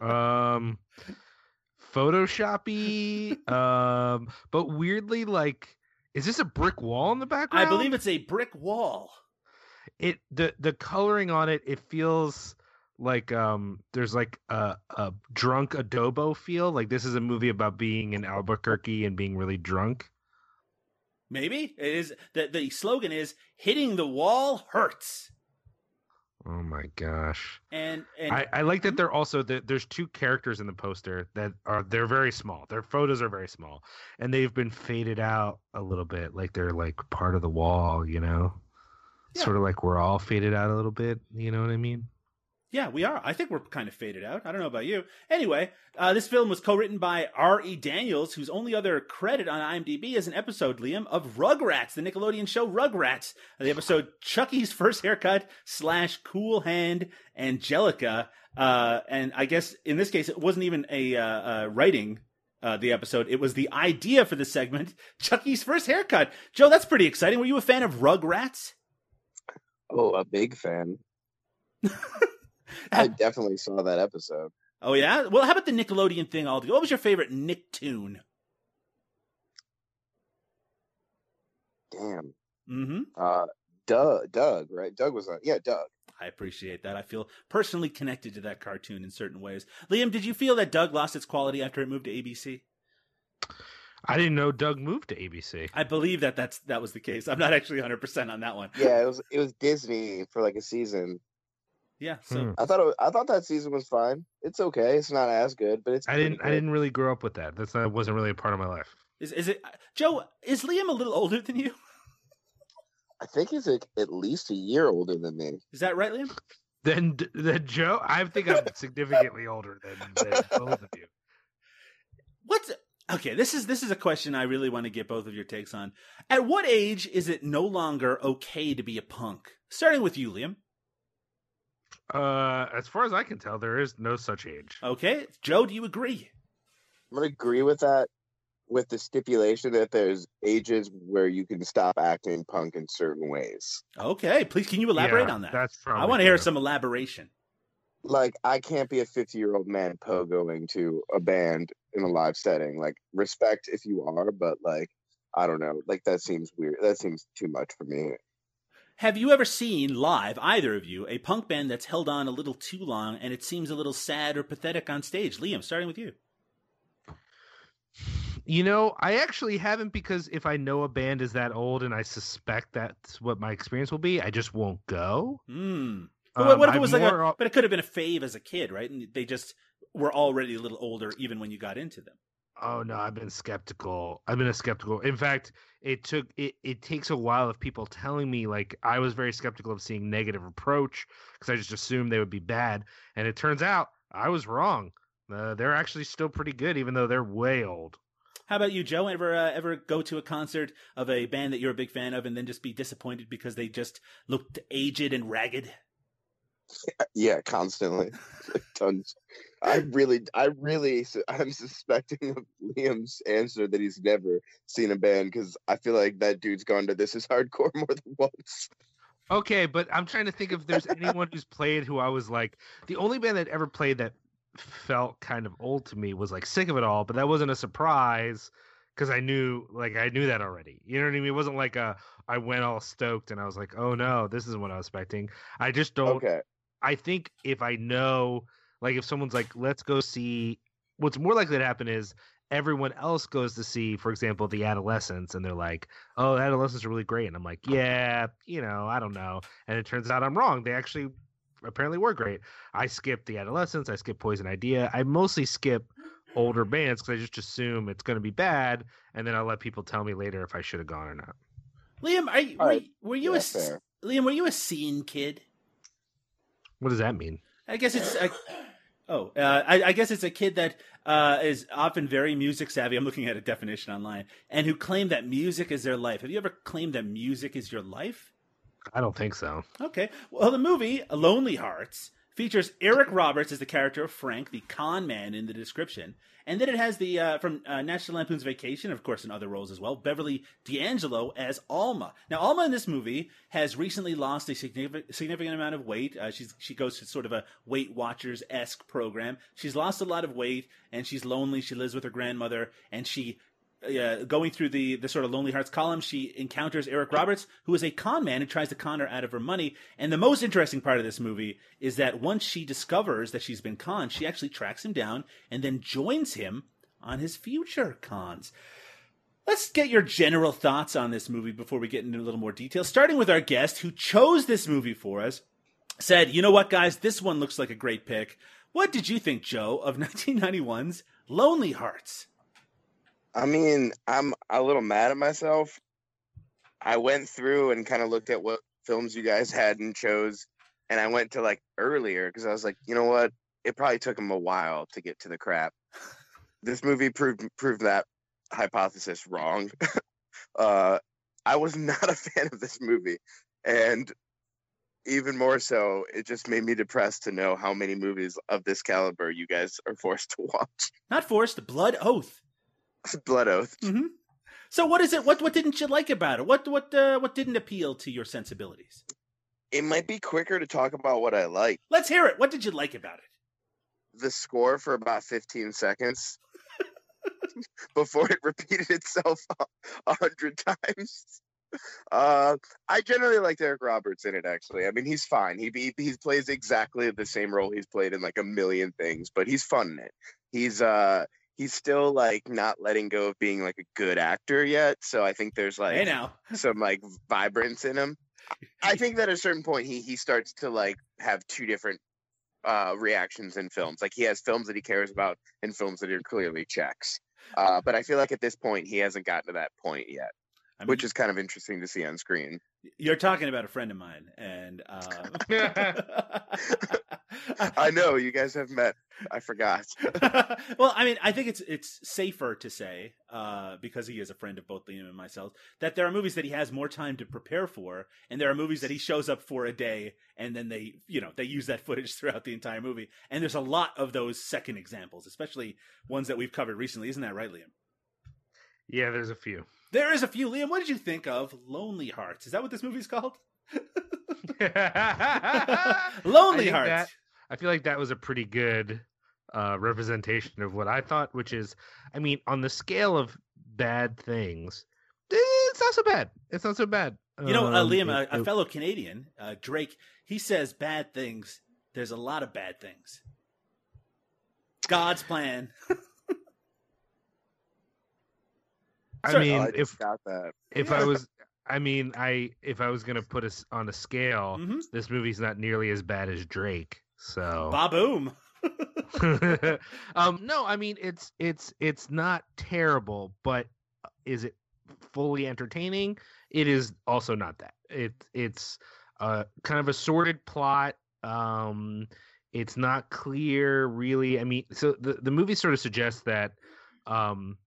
um, photoshoppy, um, but weirdly like, is this a brick wall in the background? I believe it's a brick wall. it the the coloring on it it feels like um there's like a a drunk adobo feel like this is a movie about being in albuquerque and being really drunk Maybe it is. The, the slogan is "Hitting the wall hurts." Oh my gosh. And and I, I like that they're also that there's two characters in the poster that are they're very small. Their photos are very small. And they've been faded out a little bit. Like they're like part of the wall you know? Yeah. sort of like we're all faded out a little bit you know what i mean Yeah, we are. I think we're kind of faded out. I don't know about you. Anyway, uh, this film was co-written by R.E. Daniels, whose only other credit on IMDb is an episode, Liam, of Rugrats, the Nickelodeon show Rugrats. The episode Chucky's First Haircut slash Cool Hand Angelica. Uh, and I guess in this case, it wasn't even a uh, uh, writing uh, the episode. It was the idea for the segment, Chucky's First Haircut. Joe, that's pretty exciting. Were you a fan of Rugrats? Oh, a big fan. I definitely saw that episode. Oh yeah. Well, how about the Nickelodeon thing altogether? What was your favorite Nicktoon? Damn. Mm-hmm. Uh, Doug, Doug, right? Doug was on. Yeah, Doug. I appreciate that. I feel personally connected to that cartoon in certain ways. Liam, did you feel that Doug lost its quality after it moved to ABC? i didn't know doug moved to abc I believe that that's that was the case. I'm not actually 100 percent on that one. Yeah, it was it was Disney for like a season. Yeah. So Hmm. I thought it I thought that season was fine. It's okay. It's not as good, but it's. I didn't. I didn't really grow up with that. That's that wasn't really a part of my life. is is it Joe? Is Liam a little older than you? I think he's like at least a year older than me. Is that right, Liam? Then, then Joe, I think I'm significantly older than, than both of you. What's okay? This is this is a question I really want to get both of your takes on. At what age is it no longer okay to be a punk? Starting with you, Liam. Uh, as far as I can tell, there is no such age. Okay, Joe, do you agree? I'm gonna agree with that, with the stipulation that there's ages where you can stop acting punk in certain ways. Okay, please, can you elaborate Yeah, on that? That's probably. I want to hear some elaboration. Like I can't be a 50 year old man pogoing to a band in a live setting. Like respect if you are, but like I don't know. Like that seems weird. That seems too much for me. Have you ever seen live, either of you, a punk band that's held on a little too long and it seems a little sad or pathetic on stage? Liam, starting with you. You know, I actually haven't because if I know a band is that old and I suspect that's what my experience will be, I just won't go. Hmm. But what- what if it I'm was like a? But it could have been a fave as a kid, right? And they just were already a little older even when you got into them. Oh no, I've been skeptical. I've been a skeptical. In fact, it took it, it takes a while of people telling me like I was very skeptical of seeing negative approach because I just assumed they would be bad, and it turns out I was wrong. Uh, they're actually still pretty good, even though they're way old. How about you, Joe? Ever uh, ever go to a concert of a band that you're a big fan of and then just be disappointed because they just looked aged and ragged? Yeah, constantly. Like, Tons. I really, I really, I'm suspecting of Liam's answer that he's never seen a band because I feel like that dude's gone to This Is Hardcore more than once. Okay, but I'm trying to think if there's anyone who's played who I was like the only band that ever played that felt kind of old to me was like sick of it all, but that wasn't a surprise because I knew like I knew that already. You know what I mean? It wasn't like a I went all stoked and I was like, oh no, this isn't what I was expecting. I just don't. Okay. I think if I know, like, if someone's like, let's go see, what's more likely to happen is everyone else goes to see, for example, the Adolescents, and they're like, oh, Adolescents are really great. And I'm like, yeah, you know, I don't know. And it turns out I'm wrong. They actually apparently were great. I skipped the Adolescents, I skipped Poison Idea. I mostly skip older bands because I just assume it's going to be bad. And then I'll let people tell me later if I should have gone or not. Liam, are you, were, right. were you Yeah, a s- fair. Liam? Were you a scene kid? What does that mean? I guess it's a, oh, uh, I, I guess it's a kid that uh, is often very music savvy. I'm looking at a definition online, and who claim that music is their life. Have you ever claimed that music is your life? I don't think so. Okay. Well, the movie Lonely Hearts features Eric Roberts as the character of Frank, the con man in the description, and then it has the uh, from uh, National Lampoon's Vacation, of course, in other roles as well, Beverly D'Angelo as Alma. Now, Alma in this movie has recently lost a significant significant amount of weight. Uh, she's she goes to sort of a Weight Watchers esque program. She's lost a lot of weight, and she's lonely. She lives with her grandmother, and she uh, going through the the sort of Lonely Hearts column, she encounters Eric Roberts, who is a con man and tries to con her out of her money. And the most interesting part of this movie is that once she discovers that she's been conned, she actually tracks him down and then joins him on his future cons. Let's get your general thoughts on this movie before we get into a little more detail. Starting with our guest who chose this movie for us, said, "You know what, guys? This one looks like a great pick." What did you think, Joe, of 1991's Lonely Hearts? I mean, I'm a little mad at myself. I went through and kind of looked at what films you guys had and chose, and I went to like earlier because I was like, you know what? It probably took them a while to get to the crap. This movie proved proved that hypothesis wrong. uh, I was not a fan of this movie, and even more so, it just made me depressed to know how many movies of this caliber you guys are forced to watch. Not forced, blood oath. Blood Oath. Mm-hmm. So what is it? What what didn't you like about it? What what uh, what didn't appeal to your sensibilities? It might be quicker to talk about what I like. Let's hear it. What did you like about it? The score for about 15 seconds before it repeated itself a hundred times. Uh, I generally like Eric Roberts in it. Actually, I mean, he's fine. He he he plays exactly the same role he's played in like a million things, but he's fun in it. He's uh he's still like not letting go of being like a good actor yet. So I think there's like hey now, some like vibrance in him. I think that at a certain point he he starts to like have two different uh reactions in films. Like he has films that he cares about and films that are clearly checks. Uh, but I feel like at this point he hasn't gotten to that point yet, I mean, which is kind of interesting to see on screen. you're talking about a friend of mine, and uh, I know you guys have met. I forgot. well, I mean, I think it's it's safer to say uh, because he is a friend of both Liam and myself that there are movies that he has more time to prepare for, and there are movies that he shows up for a day and then they you know they use that footage throughout the entire movie. And there's a lot of those second examples, especially ones that we've covered recently. Isn't that right, Liam? Yeah, there's a few. There is a few. Liam, what did you think of Lonely Hearts? Is that what this movie's called? Lonely think Hearts. that- I feel like that was a pretty good uh, representation of what I thought, which is, I mean, on the scale of bad things, it's not so bad. It's not so bad. You know, uh, Um, Liam, it- a, a fellow Canadian, uh, Drake, he says bad things. There's a lot of bad things. God's plan. I mean, Oh, I if just got that. if I was, I mean, I if I was gonna put us on a scale, Mhm. this movie's not nearly as bad as Drake. So, Ba boom. um, no, I mean it's it's it's not terrible, but is it fully entertaining? It is also not that. It it's uh kind of a sordid plot. Um, it's not clear really. I mean, so the the movie sort of suggests that um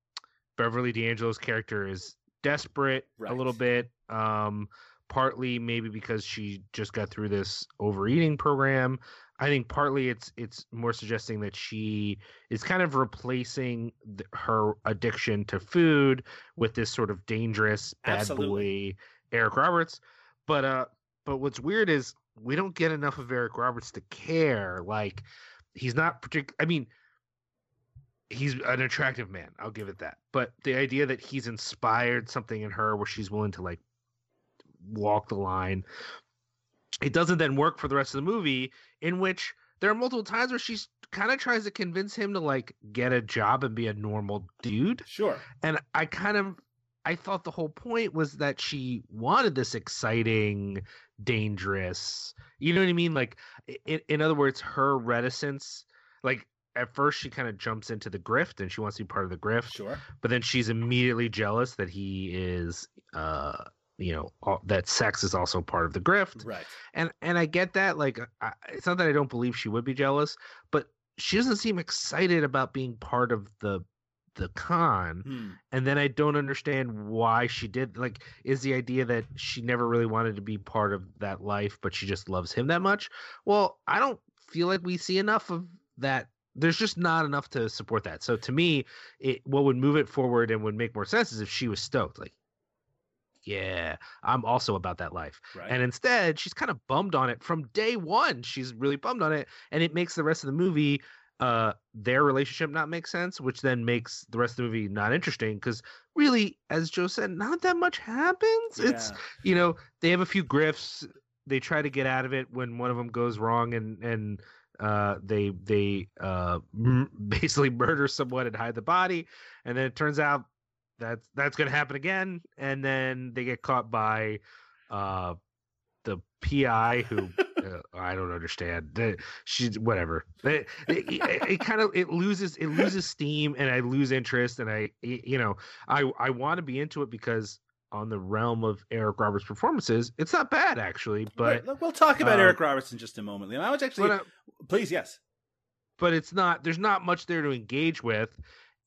Beverly D'Angelo's character is desperate a little bit. Um, partly maybe because she just got through this overeating program. I think partly it's it's more suggesting that she is kind of replacing th- her addiction to food with this sort of dangerous bad Absolutely. boy Eric Roberts. But uh, but what's weird is we don't get enough of Eric Roberts to care. Like he's not particular. I mean, he's an attractive man. I'll give it that. But the idea that he's inspired something in her where she's willing to like walk the line, it doesn't then work for the rest of the movie. In which there are multiple times where she's kind of tries to convince him to like get a job and be a normal dude Sure. and I kind of I thought the whole point was that she wanted this exciting, dangerous. You know what I mean? Like, in, in other words, her reticence. Like at first, she kind of jumps into the grift and she wants to be part of the grift, Sure. but then she's immediately jealous that he is, uh, you know, all, that sex is also part of the grift Right. and and I get that. Like, I, it's not that I don't believe she would be jealous, but she doesn't seem excited about being part of the the con. Hmm. And then I don't understand why she did. Like, is the idea that she never really wanted to be part of that life, but she just loves him that much? Well, I don't feel like we see enough of that. There's just not enough to support that. So to me, it what would move it forward and would make more sense is if she was stoked, like. Yeah, I'm also about that life. Right. And instead, she's kind of bummed on it from day one. She's really bummed on it, and it makes the rest of the movie, uh, their relationship not make sense, which then makes the rest of the movie not interesting. Because really, as Joe said, not that much happens. It's you know they have a few grifts. They try to get out of it when one of them goes wrong, and and uh, they they uh, m- basically murder someone and hide the body, and then it turns out that's that's going to happen again, and then they get caught by uh, the PI who uh, I don't understand. The- She's whatever. It, it, kind of it loses it loses steam, and I lose interest, and I you know I I want to be into it because on the realm of Eric Roberts' performances, it's not bad actually, but look, we'll talk about uh, Eric Roberts in just a moment. Liam. I was actually, but, uh, please, yes. but it's not there's not much there to engage with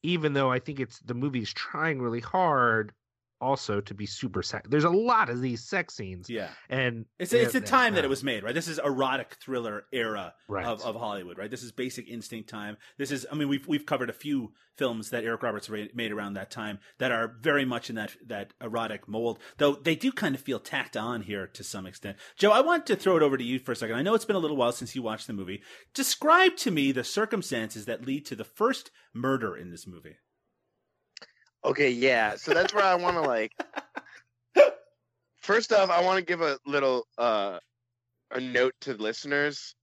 even though i think it's the movie's trying really hard also to be super sex there's a lot of these sex scenes Yeah. and It's it's the time that uh, it was made, right? This is erotic thriller era Right. of, of Hollywood, right? This is Basic Instinct time. This is, I mean, we've we've covered a few films that Eric Roberts ra- made around that time that are very much in that that erotic mold, though they do kind of feel tacked on here to some extent. Joe, I want to throw it over to you for a second. I know it's been a little while since you watched the movie. Describe to me the circumstances that lead to the first murder in this movie. Okay, yeah. So that's where I want to like. First off, I want to give a little uh a note to listeners.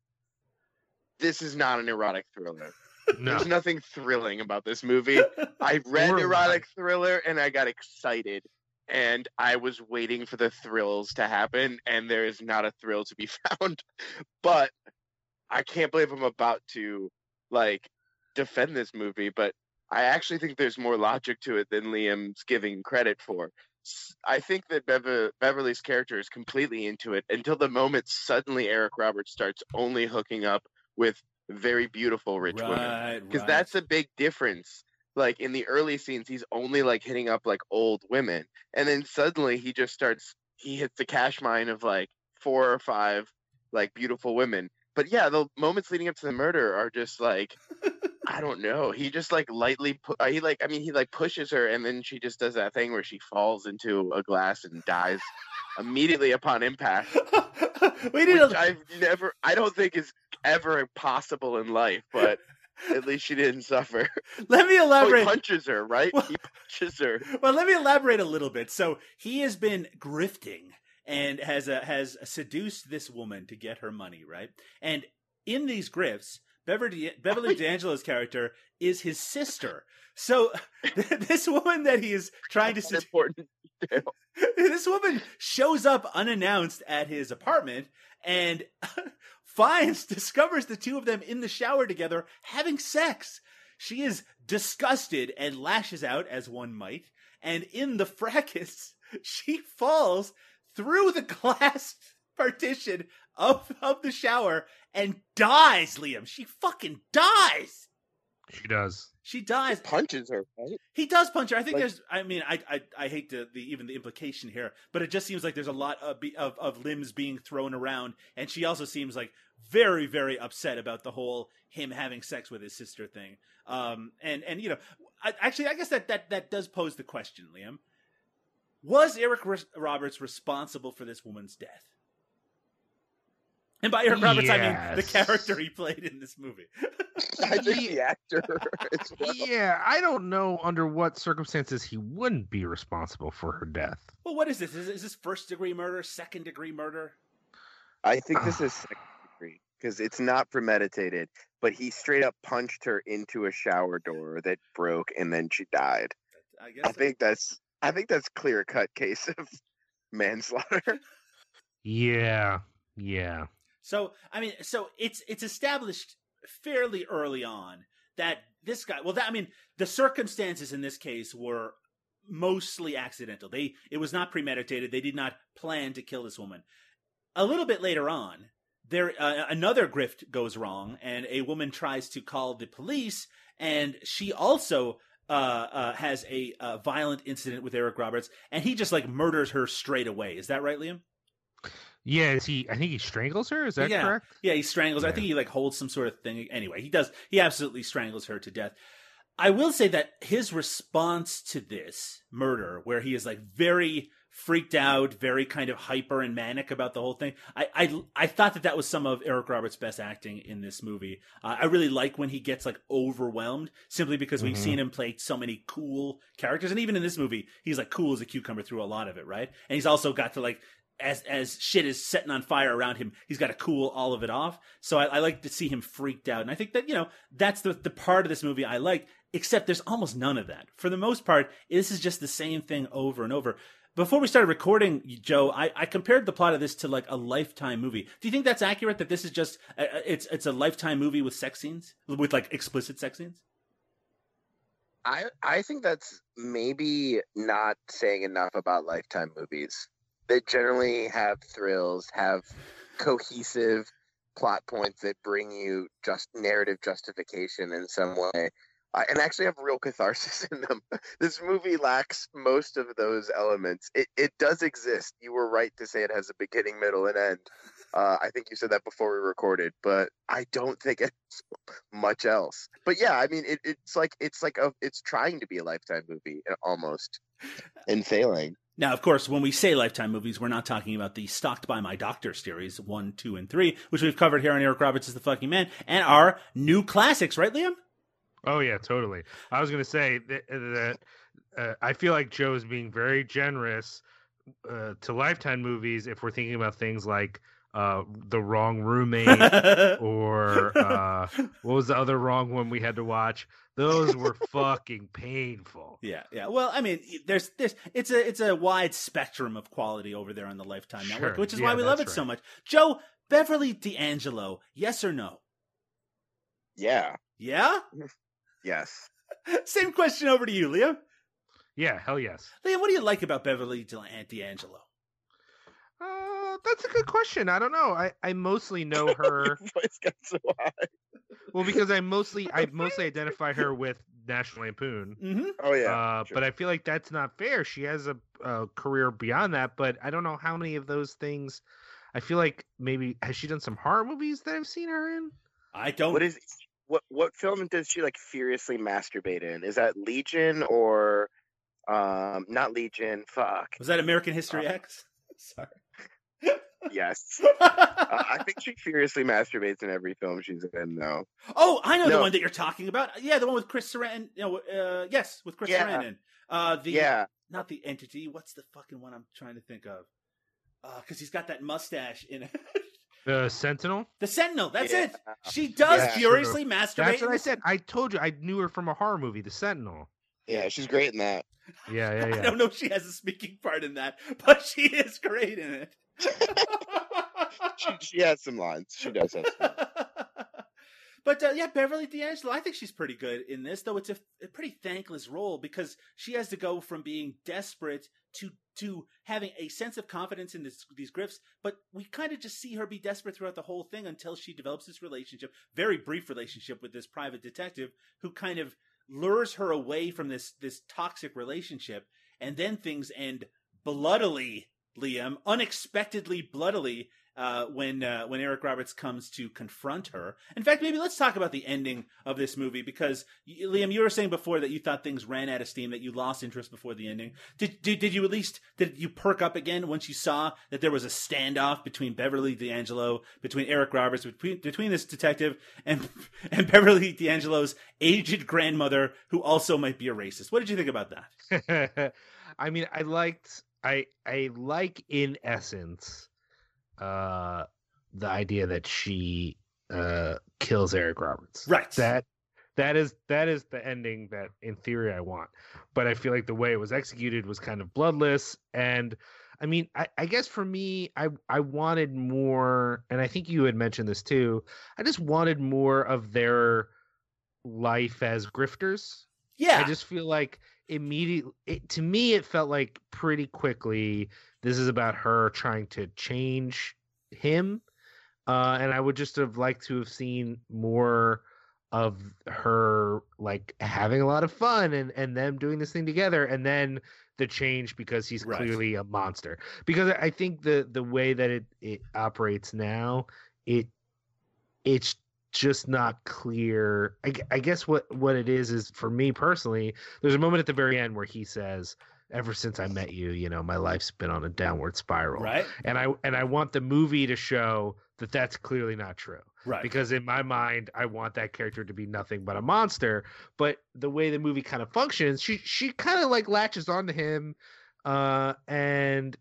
This is not an erotic thriller. no There's nothing thrilling about this movie. I read Or erotic thriller and I got excited and I was waiting for the thrills to happen and there is not a thrill to be found. But I can't believe I'm about to like defend this movie, but I actually think there's more logic to it than Liam's giving credit for. I think that Bever- Beverly's character is completely into it until the moment suddenly Eric Roberts starts only hooking up with very beautiful rich women because right. that's a big difference. Like in the early scenes, he's only like hitting up like old women, and then suddenly he just starts. He hits the cash mine of like four or five like beautiful women. But yeah, the moments leading up to the murder are just like I don't know. He just like lightly put. He like I mean he like pushes her, and then she just does that thing where she falls into a glass and dies immediately upon impact. we need Which I've never. I don't think is ever possible in life, but. At least she didn't suffer. let me Oh, elaborate. he punches her, right? Well- He punches her. well, let me elaborate a little bit. So he has been grifting and has uh, has seduced this woman to get her money, right? And in these grifts, Beverly, Beverly D'Angelo's character is his sister. So this woman that he is trying to That's seduce, important. detail. this woman shows up unannounced at his apartment and finds discovers the two of them in the shower together having sex. She is disgusted and lashes out as one might, and in the fracas, she falls through the glass partition of, of the shower and dies, Liam. She fucking dies. She does. She dies. Punches her, right? He does punch her. I think Like- there's. I mean, I I, I hate to, the even the implication here, but it just seems like there's a lot of, of of limbs being thrown around, and she also seems like very very upset about the whole him having sex with his sister thing. Um, and and you know, I, actually, I guess that that that does pose the question, Liam. Was Eric Roberts responsible for this woman's death? And by Eric Roberts, I mean the character he played in this movie. I think the actor as well. Yeah, I don't know under what circumstances he wouldn't be responsible for her death. well, what is this? Is, is this first degree murder, second degree murder? I think this is second degree because it's not premeditated, but he straight up punched her into a shower door that broke and then she died. I guess. I think that's I think that's clear cut case of manslaughter. Yeah, yeah. So I mean, so it's it's established fairly early on that this guy. Well, that I mean, the circumstances in this case were mostly accidental. They it was not premeditated. They did not plan to kill this woman. A little bit later on, there uh, another grift goes wrong, and a woman tries to call the police, and she also. Uh, uh, has a uh, violent incident with Eric Roberts, and he just like murders her straight away. Is that right, Liam? Yeah, is he I think he strangles her, is that Yeah. correct? Yeah, he strangles. her. I think he like holds some sort of thing. Anyway, he does. He absolutely strangles her to death. I will say that his response to this murder, where he is like very freaked out, very kind of hyper and manic about the whole thing, I I, I thought that that was some of Eric Roberts' best acting in this movie. Uh, I really like when he gets like overwhelmed, simply because we've Mhm. seen him play so many cool characters, and even in this movie, he's like cool as a cucumber through a lot of it, right? And he's also got to like as as shit is setting on fire around him, he's got to cool all of it off. So I, I like to see him freaked out, and I think that you know that's the the part of this movie I like. Except there's almost none of that. For the most part, this is just the same thing over and over. Before we started recording, Joe, I, I compared the plot of this to like a Lifetime movie. Do you think that's accurate? That this is just uh, uh, it's it's a Lifetime movie with sex scenes, with like explicit sex scenes? I I think that's maybe not saying enough about lifetime movies. They generally have thrills, have cohesive plot points that bring you just narrative justification in some way. Uh, and actually have real catharsis in them. This movie lacks most of those elements. It it does exist. You were right to say it has a beginning, middle, and end. Uh, I think you said that before we recorded, but I don't think it's much else. But yeah, I mean, it, it's like it's like a it's trying to be a lifetime movie uh, almost, and failing. Now, of course, when we say Lifetime movies, we're not talking about the Stalked by My Doctor series, one, two, and three, which we've covered here on Eric Roberts is the Fucking Man, and our new classics, right, Liam? Oh yeah, totally. I was gonna say that, that uh, I feel like Joe is being very generous uh, to Lifetime movies if we're thinking about things like uh, the wrong roommate or uh, what was the other wrong one we had to watch? Those were fucking painful. Yeah, yeah. Well, I mean, there's there's it's a it's a wide spectrum of quality over there on the Lifetime Network, which is Yeah, why we love it that's so much. Joe Beverly D'Angelo, yes or no? Yeah. Yeah. Yes. Same question over to you, Liam. Yeah, hell yes. Liam, what do you like about Beverly D'Angelo? That's a good question. I don't know. I, I mostly know her. Voice got so high. well, because I mostly I mostly identify her with National Lampoon. Mm-hmm. Oh yeah. uh, sure. But I feel like that's not fair. She has a, a career beyond that, but I don't know how many of those things. I feel like maybe has she done some horror movies that I've seen her in? I don't. What is what what film does she like furiously masturbate in? Is that Legion or um not Legion? Fuck. was that American History Uh, X? Sorry. Yes. Uh, I think she furiously masturbates in every film she's in though. oh, I know the one that you're talking about. Yeah, the one with Chris Sarandon. You know, uh, yes, with Chris Yeah. Sarandon. Uh, the Yeah. not the entity. What's the fucking one I'm trying to think of? Because he's got that mustache in it. The Sentinel. The Sentinel. That's Yeah. it. She does Yeah. furiously masturbate. That's what I said. I told you I knew her from a horror movie, The Sentinel. Yeah, she's great in that. Yeah, yeah, yeah. I don't know if she has a speaking part in that, but she is great in it. She, she has some lines. She does have. Some. but uh, yeah, Beverly D'Angelo, I think she's pretty good in this, though it's a, a pretty thankless role because she has to go from being desperate to to having a sense of confidence in this, these grips, But we kind of just see her be desperate throughout the whole thing until she develops this relationship, very brief relationship with this private detective who kind of lures her away from this this toxic relationship, and then things end bloodily. Liam, unexpectedly bloodily, uh, when uh, when Eric Roberts comes to confront her. In fact, maybe let's talk about the ending of this movie because Liam, you were saying before that you thought things ran out of steam, that you lost interest before the ending. Did did, did you at least did you perk up again once you saw that there was a standoff between Beverly D'Angelo, between Eric Roberts, between between this detective and and Beverly D'Angelo's aged grandmother, who also might be a racist? What did you think about that? I mean, I liked I I like in essence uh the idea that she uh kills Eric Roberts. Right. That that is that is the ending that in theory I want. But I feel like the way it was executed was kind of bloodless and I mean, I, I guess for me, I I wanted more, and I think you had mentioned this too. I just wanted more of their life as grifters. Yeah. I just feel like immediately it, to me it felt like pretty quickly this is about her trying to change him uh and I would just have liked to have seen more of her like having a lot of fun and and them doing this thing together and then the change because he's Right. clearly a monster because I think the the way that it it operates now it it's just not clear. I, I guess what what it is is for me personally. There's a moment at the very end where he says, "Ever since I met you, you know, my life's been on a downward spiral." right. And I and I want the movie to show that that's clearly not true Right. because in my mind I want that character to be nothing but a monster. But the way the movie kind of functions, she she kind of like latches onto him, uh, and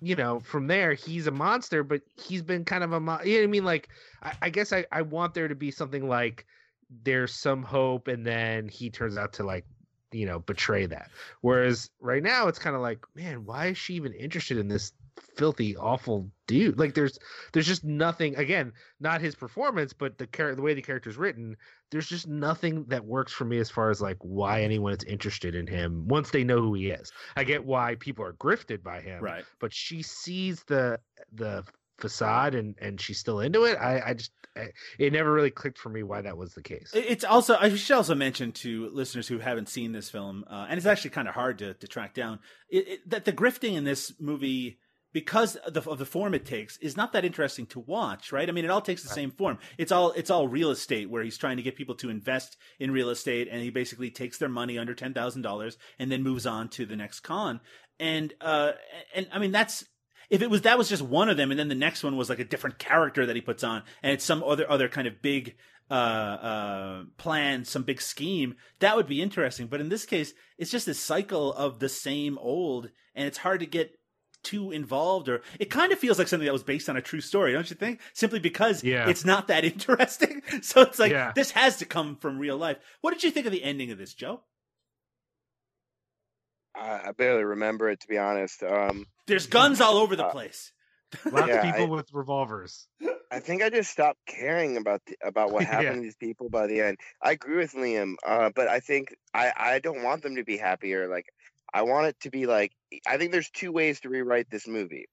you know from there he's a monster, but he's been kind of a mon- you know I mean. Like I, I guess I I want there to be something like there's some hope, and then he turns out to like you know betray that. Whereas right now it's kind of like man, why is she even interested in this? Filthy awful dude like there's there's just nothing again not his performance but the char- the way the character's written there's just nothing that works for me as far as like why anyone is interested in him once they know who he is i get why people are grifted by him Right. but she sees the the facade and and she's still into it i i just I, it never really clicked for me why that was the case It's also I should also mention to listeners who haven't seen this film, uh, and it's actually kind of hard to, to track down it, it, that the grifting in this movie. Because of the, of the form it takes is not that interesting to watch, right? I mean, it all takes the Right. same form. It's all it's all real estate where he's trying to get people to invest in real estate, and he basically takes their money under ten thousand dollars and then moves on to the next con. And uh, and I mean that's if it was that was just one of them, and then the next one was like a different character that he puts on, and it's some other other kind of big uh uh plan, some big scheme, that would be interesting. But in this case, it's just a cycle of the same old, and it's hard to get too involved or it kind of feels like something that was based on a true story don't you think simply because Yeah. it's not that interesting so it's like Yeah. this has to come from real life what did you think of the ending of this joe I, I barely remember it to be honest. Um, there's guns all over the Uh, place lots Yeah, of people I- with revolvers I think I just stopped caring about the, about what happened Yeah. to these people by the end. I agree with Liam, uh, but I think I, I don't want them to be happier. Like I want it to be like I think there's two ways to rewrite this movie.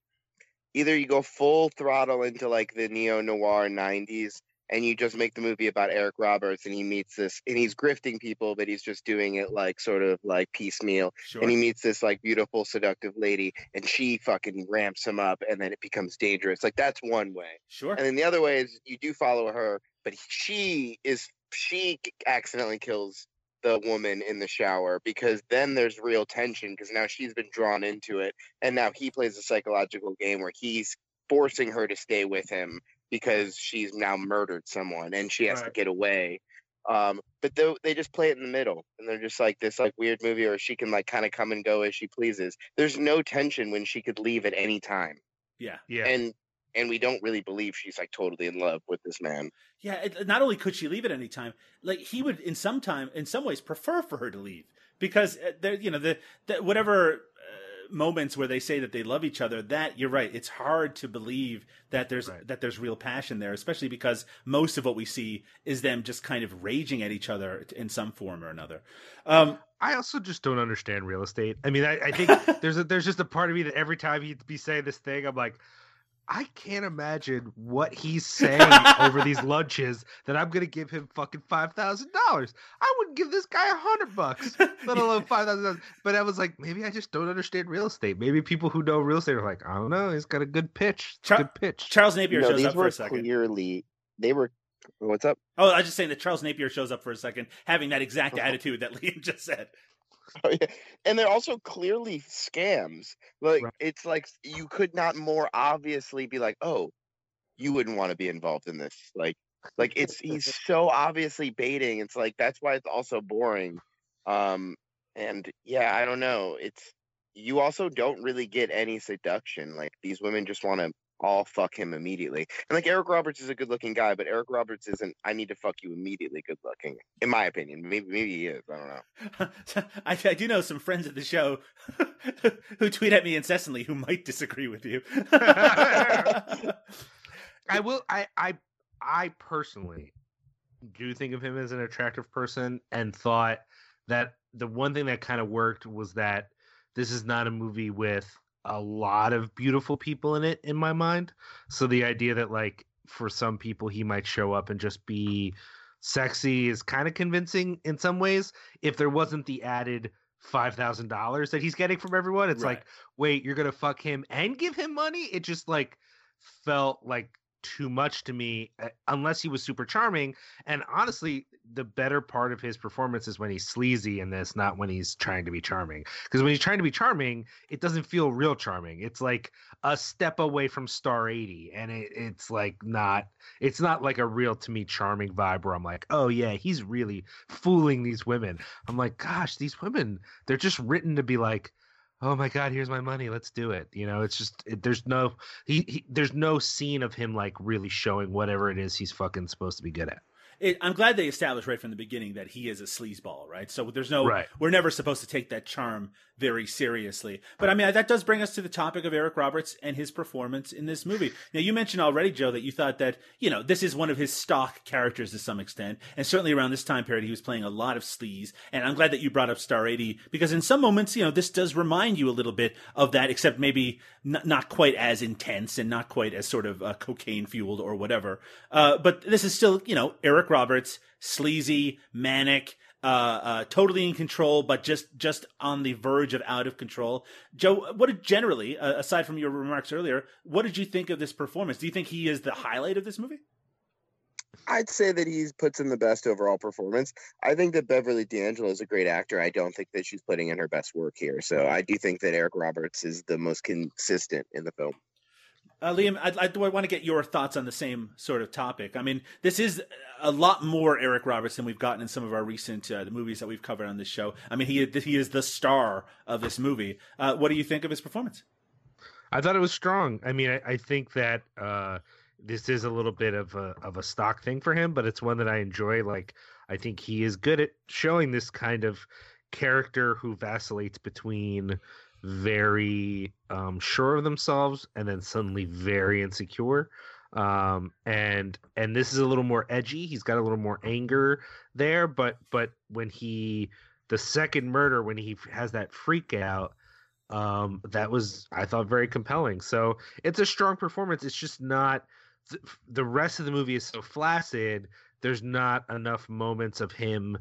Either you go full throttle into like the neo noir '90s, and you just make the movie about Eric Roberts, and he meets this, and he's grifting people, but he's just doing it like sort of like piecemeal. Sure and he meets this like beautiful seductive lady and she fucking ramps him up and then it becomes dangerous. Like that's one way. Sure. And then the other way is you do follow her but she is she accidentally kills the woman in the shower because then there's real tension because now she's been drawn into it and now he plays a psychological game where he's forcing her to stay with him because she's now murdered someone and she has to get away. Um but though they just play it in the middle and they're just like this like weird movie where she can like kind of come and go as she pleases. There's no tension when she could leave at any time. Yeah. Yeah. And and we don't really believe she's like totally in love with this man. Yeah, it, not only could she leave at any time, like he would in some time, in some ways, prefer for her to leave because uh, there, you know, the, the whatever uh, moments where they say that they love each other, that you're right, it's hard to believe that there's Right. that there's real passion there, especially because most of what we see is them just kind of raging at each other in some form or another. Um, I also just don't understand real estate. I mean, I, I think there's a, there's just a part of me that every time he'd be saying this thing, I'm like, I can't imagine what he's saying over these lunches that I'm gonna give him fucking five thousand dollars. I wouldn't give this guy a hundred bucks, let alone five thousand dollars. But I was like, maybe I just don't understand real estate. Maybe people who know real estate are like, I don't know, he's got a good pitch. Char- good pitch. Charles Napier no, shows these up for were a second. clearly they were. What's up? Oh, I was just saying that Charles Napier shows up for a second, having that exact uh-huh. attitude that Liam just said. Oh, yeah. And they're also clearly scams. Like Right. it's like you could not more obviously be like, oh, you wouldn't want to be involved in this. Like, like it's he's so obviously baiting. It's like that's why it's also boring. Um, and yeah, I don't know. It's you also don't really get any seduction. Like these women just want to all fuck him immediately. And like Eric Roberts is a good looking guy, but Eric Roberts isn't. I need to fuck you immediately. Good looking, in my opinion. Maybe maybe he is. I don't know. I, I do know some friends of the show who tweet at me incessantly who might disagree with you. I will. I I I personally do think of him as an attractive person, and thought that the one thing that kind of worked was that this is not a movie with a lot of beautiful people in it, in my mind. So the idea that like for some people he might show up and just be sexy is kind of convincing in some ways. If there wasn't the added five thousand dollars that he's getting from everyone, it's Right. like, wait, you're gonna fuck him and give him money? It just like felt like too much to me uh, unless he was super charming and honestly the better part of his performance is when he's sleazy in this not when he's trying to be charming because when he's trying to be charming it doesn't feel real charming. It's like a step away from star 80 and it, it's like not it's not like a real to me charming vibe where i'm like oh yeah he's really fooling these women. I'm like gosh these women they're just written to be like oh my god here's my money let's do it you know it's just it, there's no he, he there's no scene of him like really showing whatever it is he's fucking supposed to be good at it, I'm glad they established right from the beginning that he is a sleazeball, right? So there's no, Right. we're never supposed to take that charm very seriously. But I mean, that does bring us to the topic of Eric Roberts and his performance in this movie. Now, you mentioned already, Joe, that you thought that, you know, this is one of his stock characters to some extent. And certainly around this time period, he was playing a lot of sleaze. And I'm glad that you brought up Star 80 because in some moments, you know, this does remind you a little bit of that, except maybe n- not quite as intense and not quite as sort of uh, cocaine fueled or whatever. Uh, but this is still, you know, Eric Roberts, sleazy, manic, uh, uh, totally in control, but just just on the verge of out of control. Joe, what did generally, uh, aside from your remarks earlier, what did you think of this performance? Do you think he is the highlight of this movie? I'd say that he puts in the best overall performance. I think that Beverly D'Angelo is a great actor. I don't think that she's putting in her best work here. So I do think that Eric Roberts is the most consistent in the film. Uh, Liam, I, I, do I want to get your thoughts on the same sort of topic. I mean, this is a lot more Eric Roberts than we've gotten in some of our recent uh, the movies that we've covered on this show. I mean, he he is the star of this movie. Uh, what do you think of his performance? I thought it was strong. I mean, I, I think that uh, this is a little bit of a of a stock thing for him, but it's one that I enjoy. Like, I think he is good at showing this kind of character who vacillates between very um, sure of themselves and then suddenly very insecure. Um, and and this is a little more edgy. He's got a little more anger there, but but when he the second murder when he has that freak out um that was i thought very compelling so it's a strong performance it's just not the rest of the movie is so flaccid there's not enough moments of him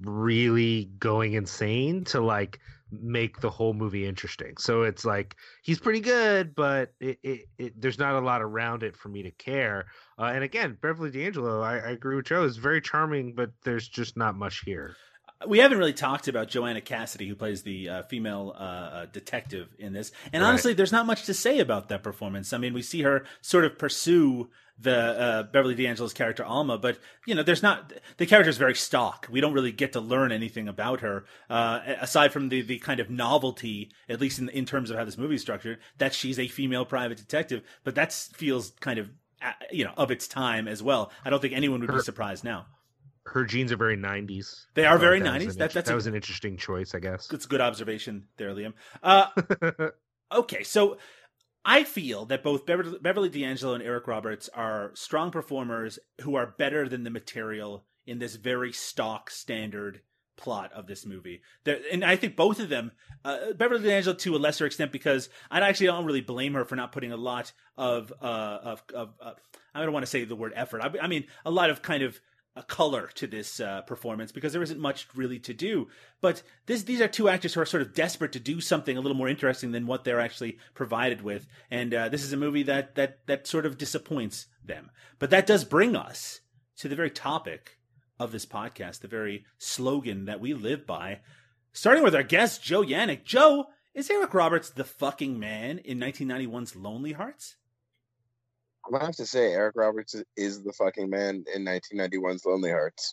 really going insane to like make the whole movie interesting so it's like he's pretty good but it, it, it there's not a lot around it for me to care uh, and again beverly d'angelo I, I agree with joe is very charming but there's just not much here we haven't really talked about Joanna Cassidy, who plays the uh, female uh, uh, detective in this. And Right. honestly, there's not much to say about that performance. I mean, we see her sort of pursue the uh, Beverly D'Angelo's character Alma, but you know, there's not the character is very stock. We don't really get to learn anything about her uh, aside from the the kind of novelty, at least in in terms of how this movie is structured, that she's a female private detective. But that feels kind of uh, you know of its time as well. I don't think anyone would be surprised now. Her jeans are very 90s. They are very that 90s. an That- that's that a- was an interesting choice, I guess. It's a good observation there, Liam. Uh, okay, so I feel that both Beverly, D'Angelo and Eric Roberts are strong performers who are better than the material in this very stock standard plot of this movie. They're, and I think both of them, uh, Beverly D'Angelo to a lesser extent, because I actually don't really blame her for not putting a lot of, uh, of, of uh, I don't want to say the word effort. I, I mean, a lot of kind of a color to this uh, performance because there isn't much really to do. But this, these are two actors who are sort of desperate to do something a little more interesting than what they're actually provided with. And uh, this is a movie that that that sort of disappoints them. But that does bring us to the very topic of this podcast, the very slogan that we live by. Starting with our guest Joe Yannick. Joe, is Eric Roberts the fucking man in 1991's Lonely Hearts? I'm gonna have to say Eric Roberts is- is the fucking man in 1991's Lonely Hearts.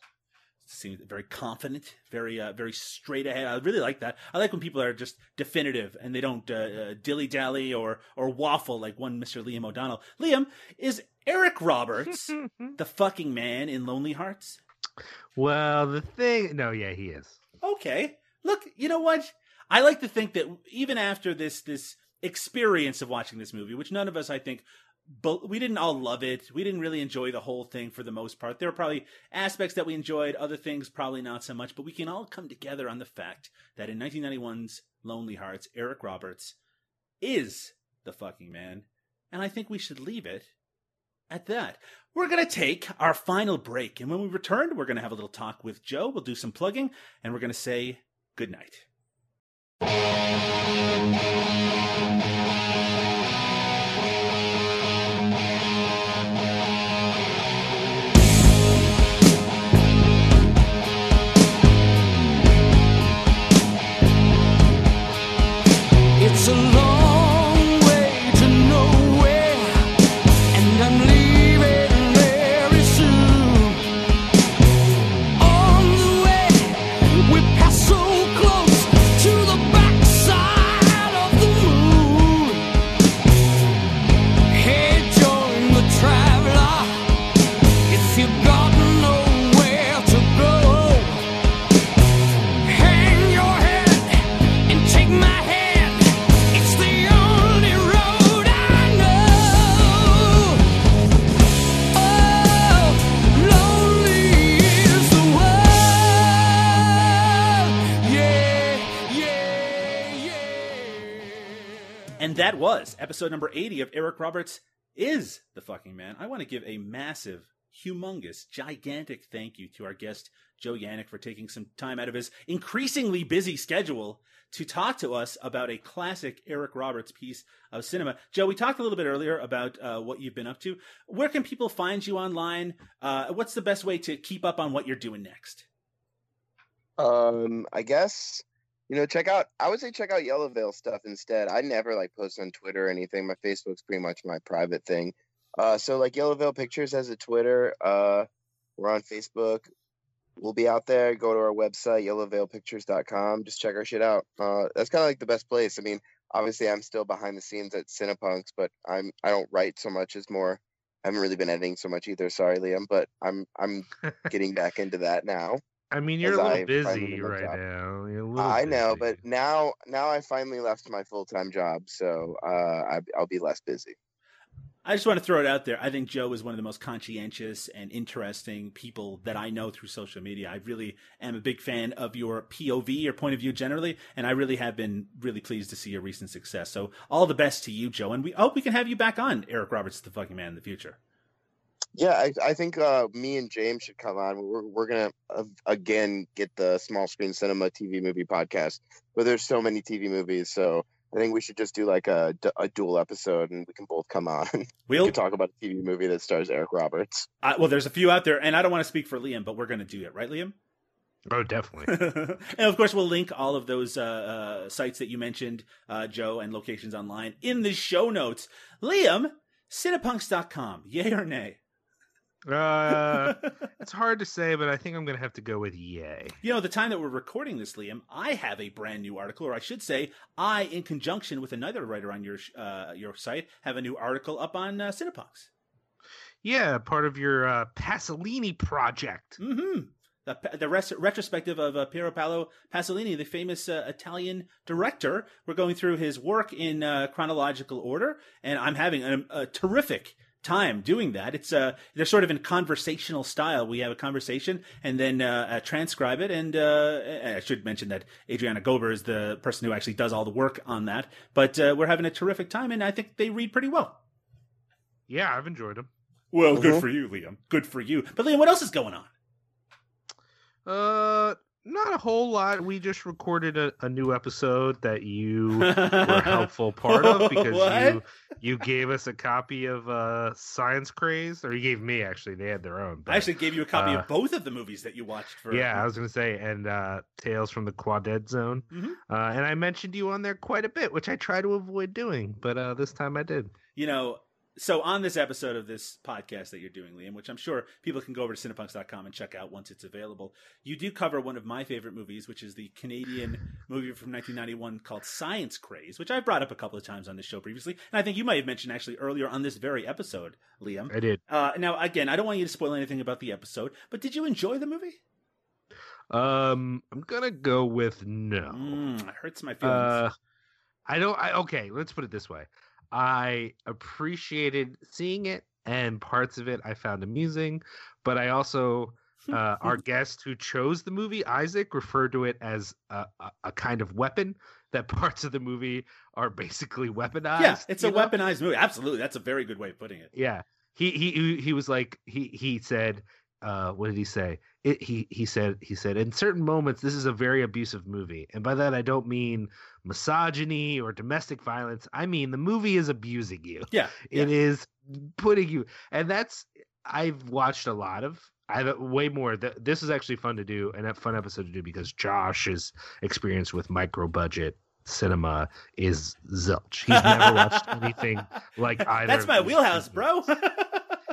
seems very confident, very uh, very straight ahead. I really like that. I like when people are just definitive and they don't uh, uh, dilly dally or or waffle like one Mr. Liam O'Donnell. Liam is Eric Roberts the fucking man in Lonely Hearts? well, the thing. No, yeah, he is. Okay, look, you know what? I like to think that even after this this experience of watching this movie, which none of us, I think, but we didn't all love it. We didn't really enjoy the whole thing for the most part. There were probably aspects that we enjoyed, other things probably not so much. But we can all come together on the fact that in 1991's Lonely Hearts, Eric Roberts is the fucking man, and I think we should leave it at that. We're going to take our final break, and when we return, we're going to have a little talk with Joe. We'll do some plugging, and we're going to say good night. A long And that was episode number 80 of Eric Roberts is the fucking man. I want to give a massive, humongous, gigantic thank you to our guest, Joe Yanick, for taking some time out of his increasingly busy schedule to talk to us about a classic Eric Roberts piece of cinema. Joe, we talked a little bit earlier about uh, what you've been up to. Where can people find you online? Uh, what's the best way to keep up on what you're doing next? Um, I guess you know, check out. I would say check out Yellow Veil stuff instead. I never like post on Twitter or anything. My Facebook's pretty much my private thing. Uh, so like Yellow Veil Pictures has a Twitter. Uh, we're on Facebook. We'll be out there. Go to our website yellowveilpictures.com. Just check our shit out. Uh, that's kind of like the best place. I mean, obviously, I'm still behind the scenes at Cinepunks, but I'm I don't write so much as more. I haven't really been editing so much either. Sorry, Liam, but I'm I'm getting back into that now. I mean, you're a little I busy right up. now. You're a little I know, but now now I finally left my full time job, so uh, I, I'll be less busy. I just want to throw it out there. I think Joe is one of the most conscientious and interesting people that I know through social media. I really am a big fan of your POV, your point of view generally, and I really have been really pleased to see your recent success. So all the best to you, Joe, and we hope we can have you back on Eric Roberts, is the fucking man, in the future. Yeah, I, I think uh, me and James should come on. We're we're gonna uh, again get the small screen cinema TV movie podcast, but there's so many TV movies, so I think we should just do like a, a dual episode, and we can both come on. we We'll can talk about a TV movie that stars Eric Roberts. I, well, there's a few out there, and I don't want to speak for Liam, but we're going to do it, right, Liam? Oh, definitely. and of course, we'll link all of those uh, uh, sites that you mentioned, uh, Joe, and locations online in the show notes. Liam, cinepunks.com, yay or nay? Uh, it's hard to say, but I think I'm going to have to go with yay. You know, the time that we're recording this, Liam, I have a brand new article, or I should say, I, in conjunction with another writer on your uh, your site, have a new article up on uh, Cinepunks. Yeah, part of your uh, Pasolini project. Mm-hmm. The, the res- retrospective of uh, Piero Paolo Pasolini, the famous uh, Italian director. We're going through his work in uh, chronological order, and I'm having a, a terrific time doing that. It's uh they're sort of in conversational style. We have a conversation and then uh, uh, transcribe it. And uh, I should mention that Adriana Gober is the person who actually does all the work on that. But uh, we're having a terrific time, and I think they read pretty well. Yeah, I've enjoyed them. Well, Mhm. good for you, Liam. Good for you. But Liam, what else is going on? Uh, not a whole lot. We just recorded a, a new episode that you were a helpful part of because you you gave us a copy of uh Science Crazed, or you gave me actually. They had their own. I actually gave you a copy uh, of both of the movies that you watched for. yeah, I was gonna say, and uh Tales from the Quadead Zone, Mhm. uh, and I mentioned you on there quite a bit, which I try to avoid doing, but uh this time I did. you know, so on this episode of this podcast that you're doing, Liam, which I'm sure people can go over to cinepunks.com and check out once it's available, you do cover one of my favorite movies, which is the Canadian movie from 1991 called Science Crazed, which I've brought up a couple of times on this show previously. And I think you might have mentioned actually earlier on this very episode, Liam. I did. Uh, now, again, I don't want you to spoil anything about the episode, but did you enjoy the movie? Um, I'm gonna go with no. Mm, it hurts my feelings. Uh, I don't. I okay. Let's put it this way. I appreciated seeing it, and parts of it I found amusing, but I also. Uh, our guest who chose the movie, Isaac, referred to it as a, a, a kind of weapon. That parts of the movie are basically weaponized. yeah, it's a know? weaponized movie. Absolutely. That's a very good way of putting it. Yeah, he he he- he was like he he said, uh, what did he say? It, he he said he said in certain moments this is a very abusive movie, and by that I don't mean misogyny or domestic violence. I mean the movie is abusing you. Yeah. It is putting you, and that's I've watched a lot of. I have way more. This is actually fun to do and a fun episode to do because Josh's experience with micro budget cinema is zilch. He's never watched anything like either. That's my wheelhouse, two bro.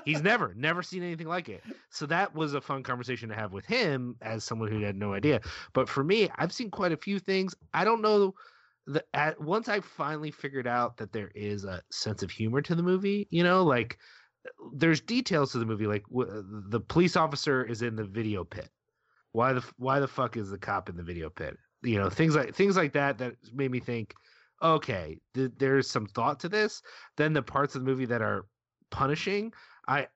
He's never, never seen anything like it. So that was a fun conversation to have with him as someone who had no idea. But for me, I've seen quite a few things. I don't know the at once I finally figured out that there is a sense of humor to the movie, you know, like there's details to the movie like w- the police officer is in the video pit. Why the why the fuck is the cop in the video pit? You know, things like things like that that made me think okay, th- there's some thought to this. Then the parts of the movie that are punishing, I,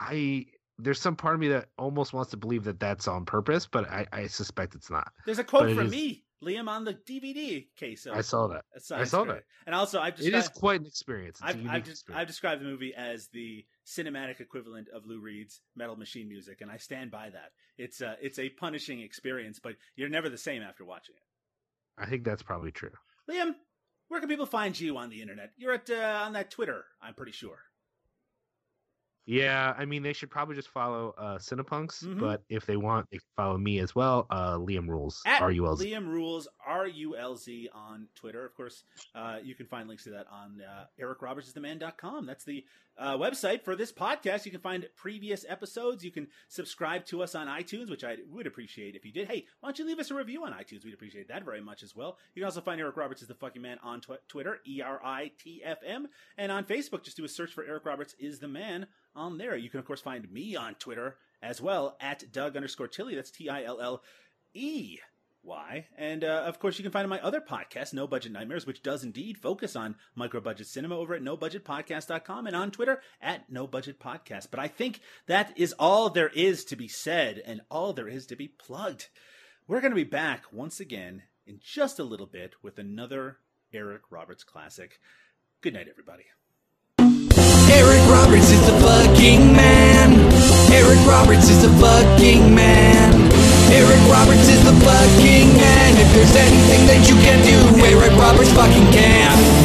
I, there's some part of me that almost wants to believe that that's on purpose, but I, I suspect it's not. There's a quote from is- me, Liam, on the DVD case. Of I saw that. I saw that. And also, I've just It is quite an experience. I've, I've, experience. I've described the movie as the cinematic equivalent of Lou Reed's Metal Machine music, and I stand by that. It's a, it's a punishing experience, but you're never the same after watching it. I think that's probably true. Liam, where can people find you on the internet? You're at uh, on that Twitter, I'm pretty sure. Yeah, I mean they should probably just follow uh Cinepunks, Mhm. but if they want, they can follow me as well. Uh Liam Rules. At R U L Z. Liam Rules, R U L Z on Twitter. Of course, uh, you can find links to that on uh, ericrobertsistheman.com. That's the uh, website for this podcast. You can find previous episodes. You can subscribe to us on iTunes, which I would appreciate if you did. Hey, why don't you leave us a review on iTunes? We'd appreciate that very much as well. You can also find Eric Roberts is the fucking man on tw- Twitter, E R I T F M, and on Facebook, just do a search for Eric Roberts is the man on there. You can, of course, find me on Twitter as well at Doug underscore Tilley. That's T I L L E Y. And uh, of course, you can find my other podcast, No Budget Nightmares, which does indeed focus on micro budget cinema over at nobudgetpodcast.com and on Twitter at No Budget Podcast. But I think that is all there is to be said and all there is to be plugged. We're going to be back once again in just a little bit with another Eric Roberts classic. Good night, everybody. Eric Roberts is the fucking man. Eric Roberts is the fucking man. Eric Roberts is the fucking man. If there's anything that you can do, Eric Roberts fucking can.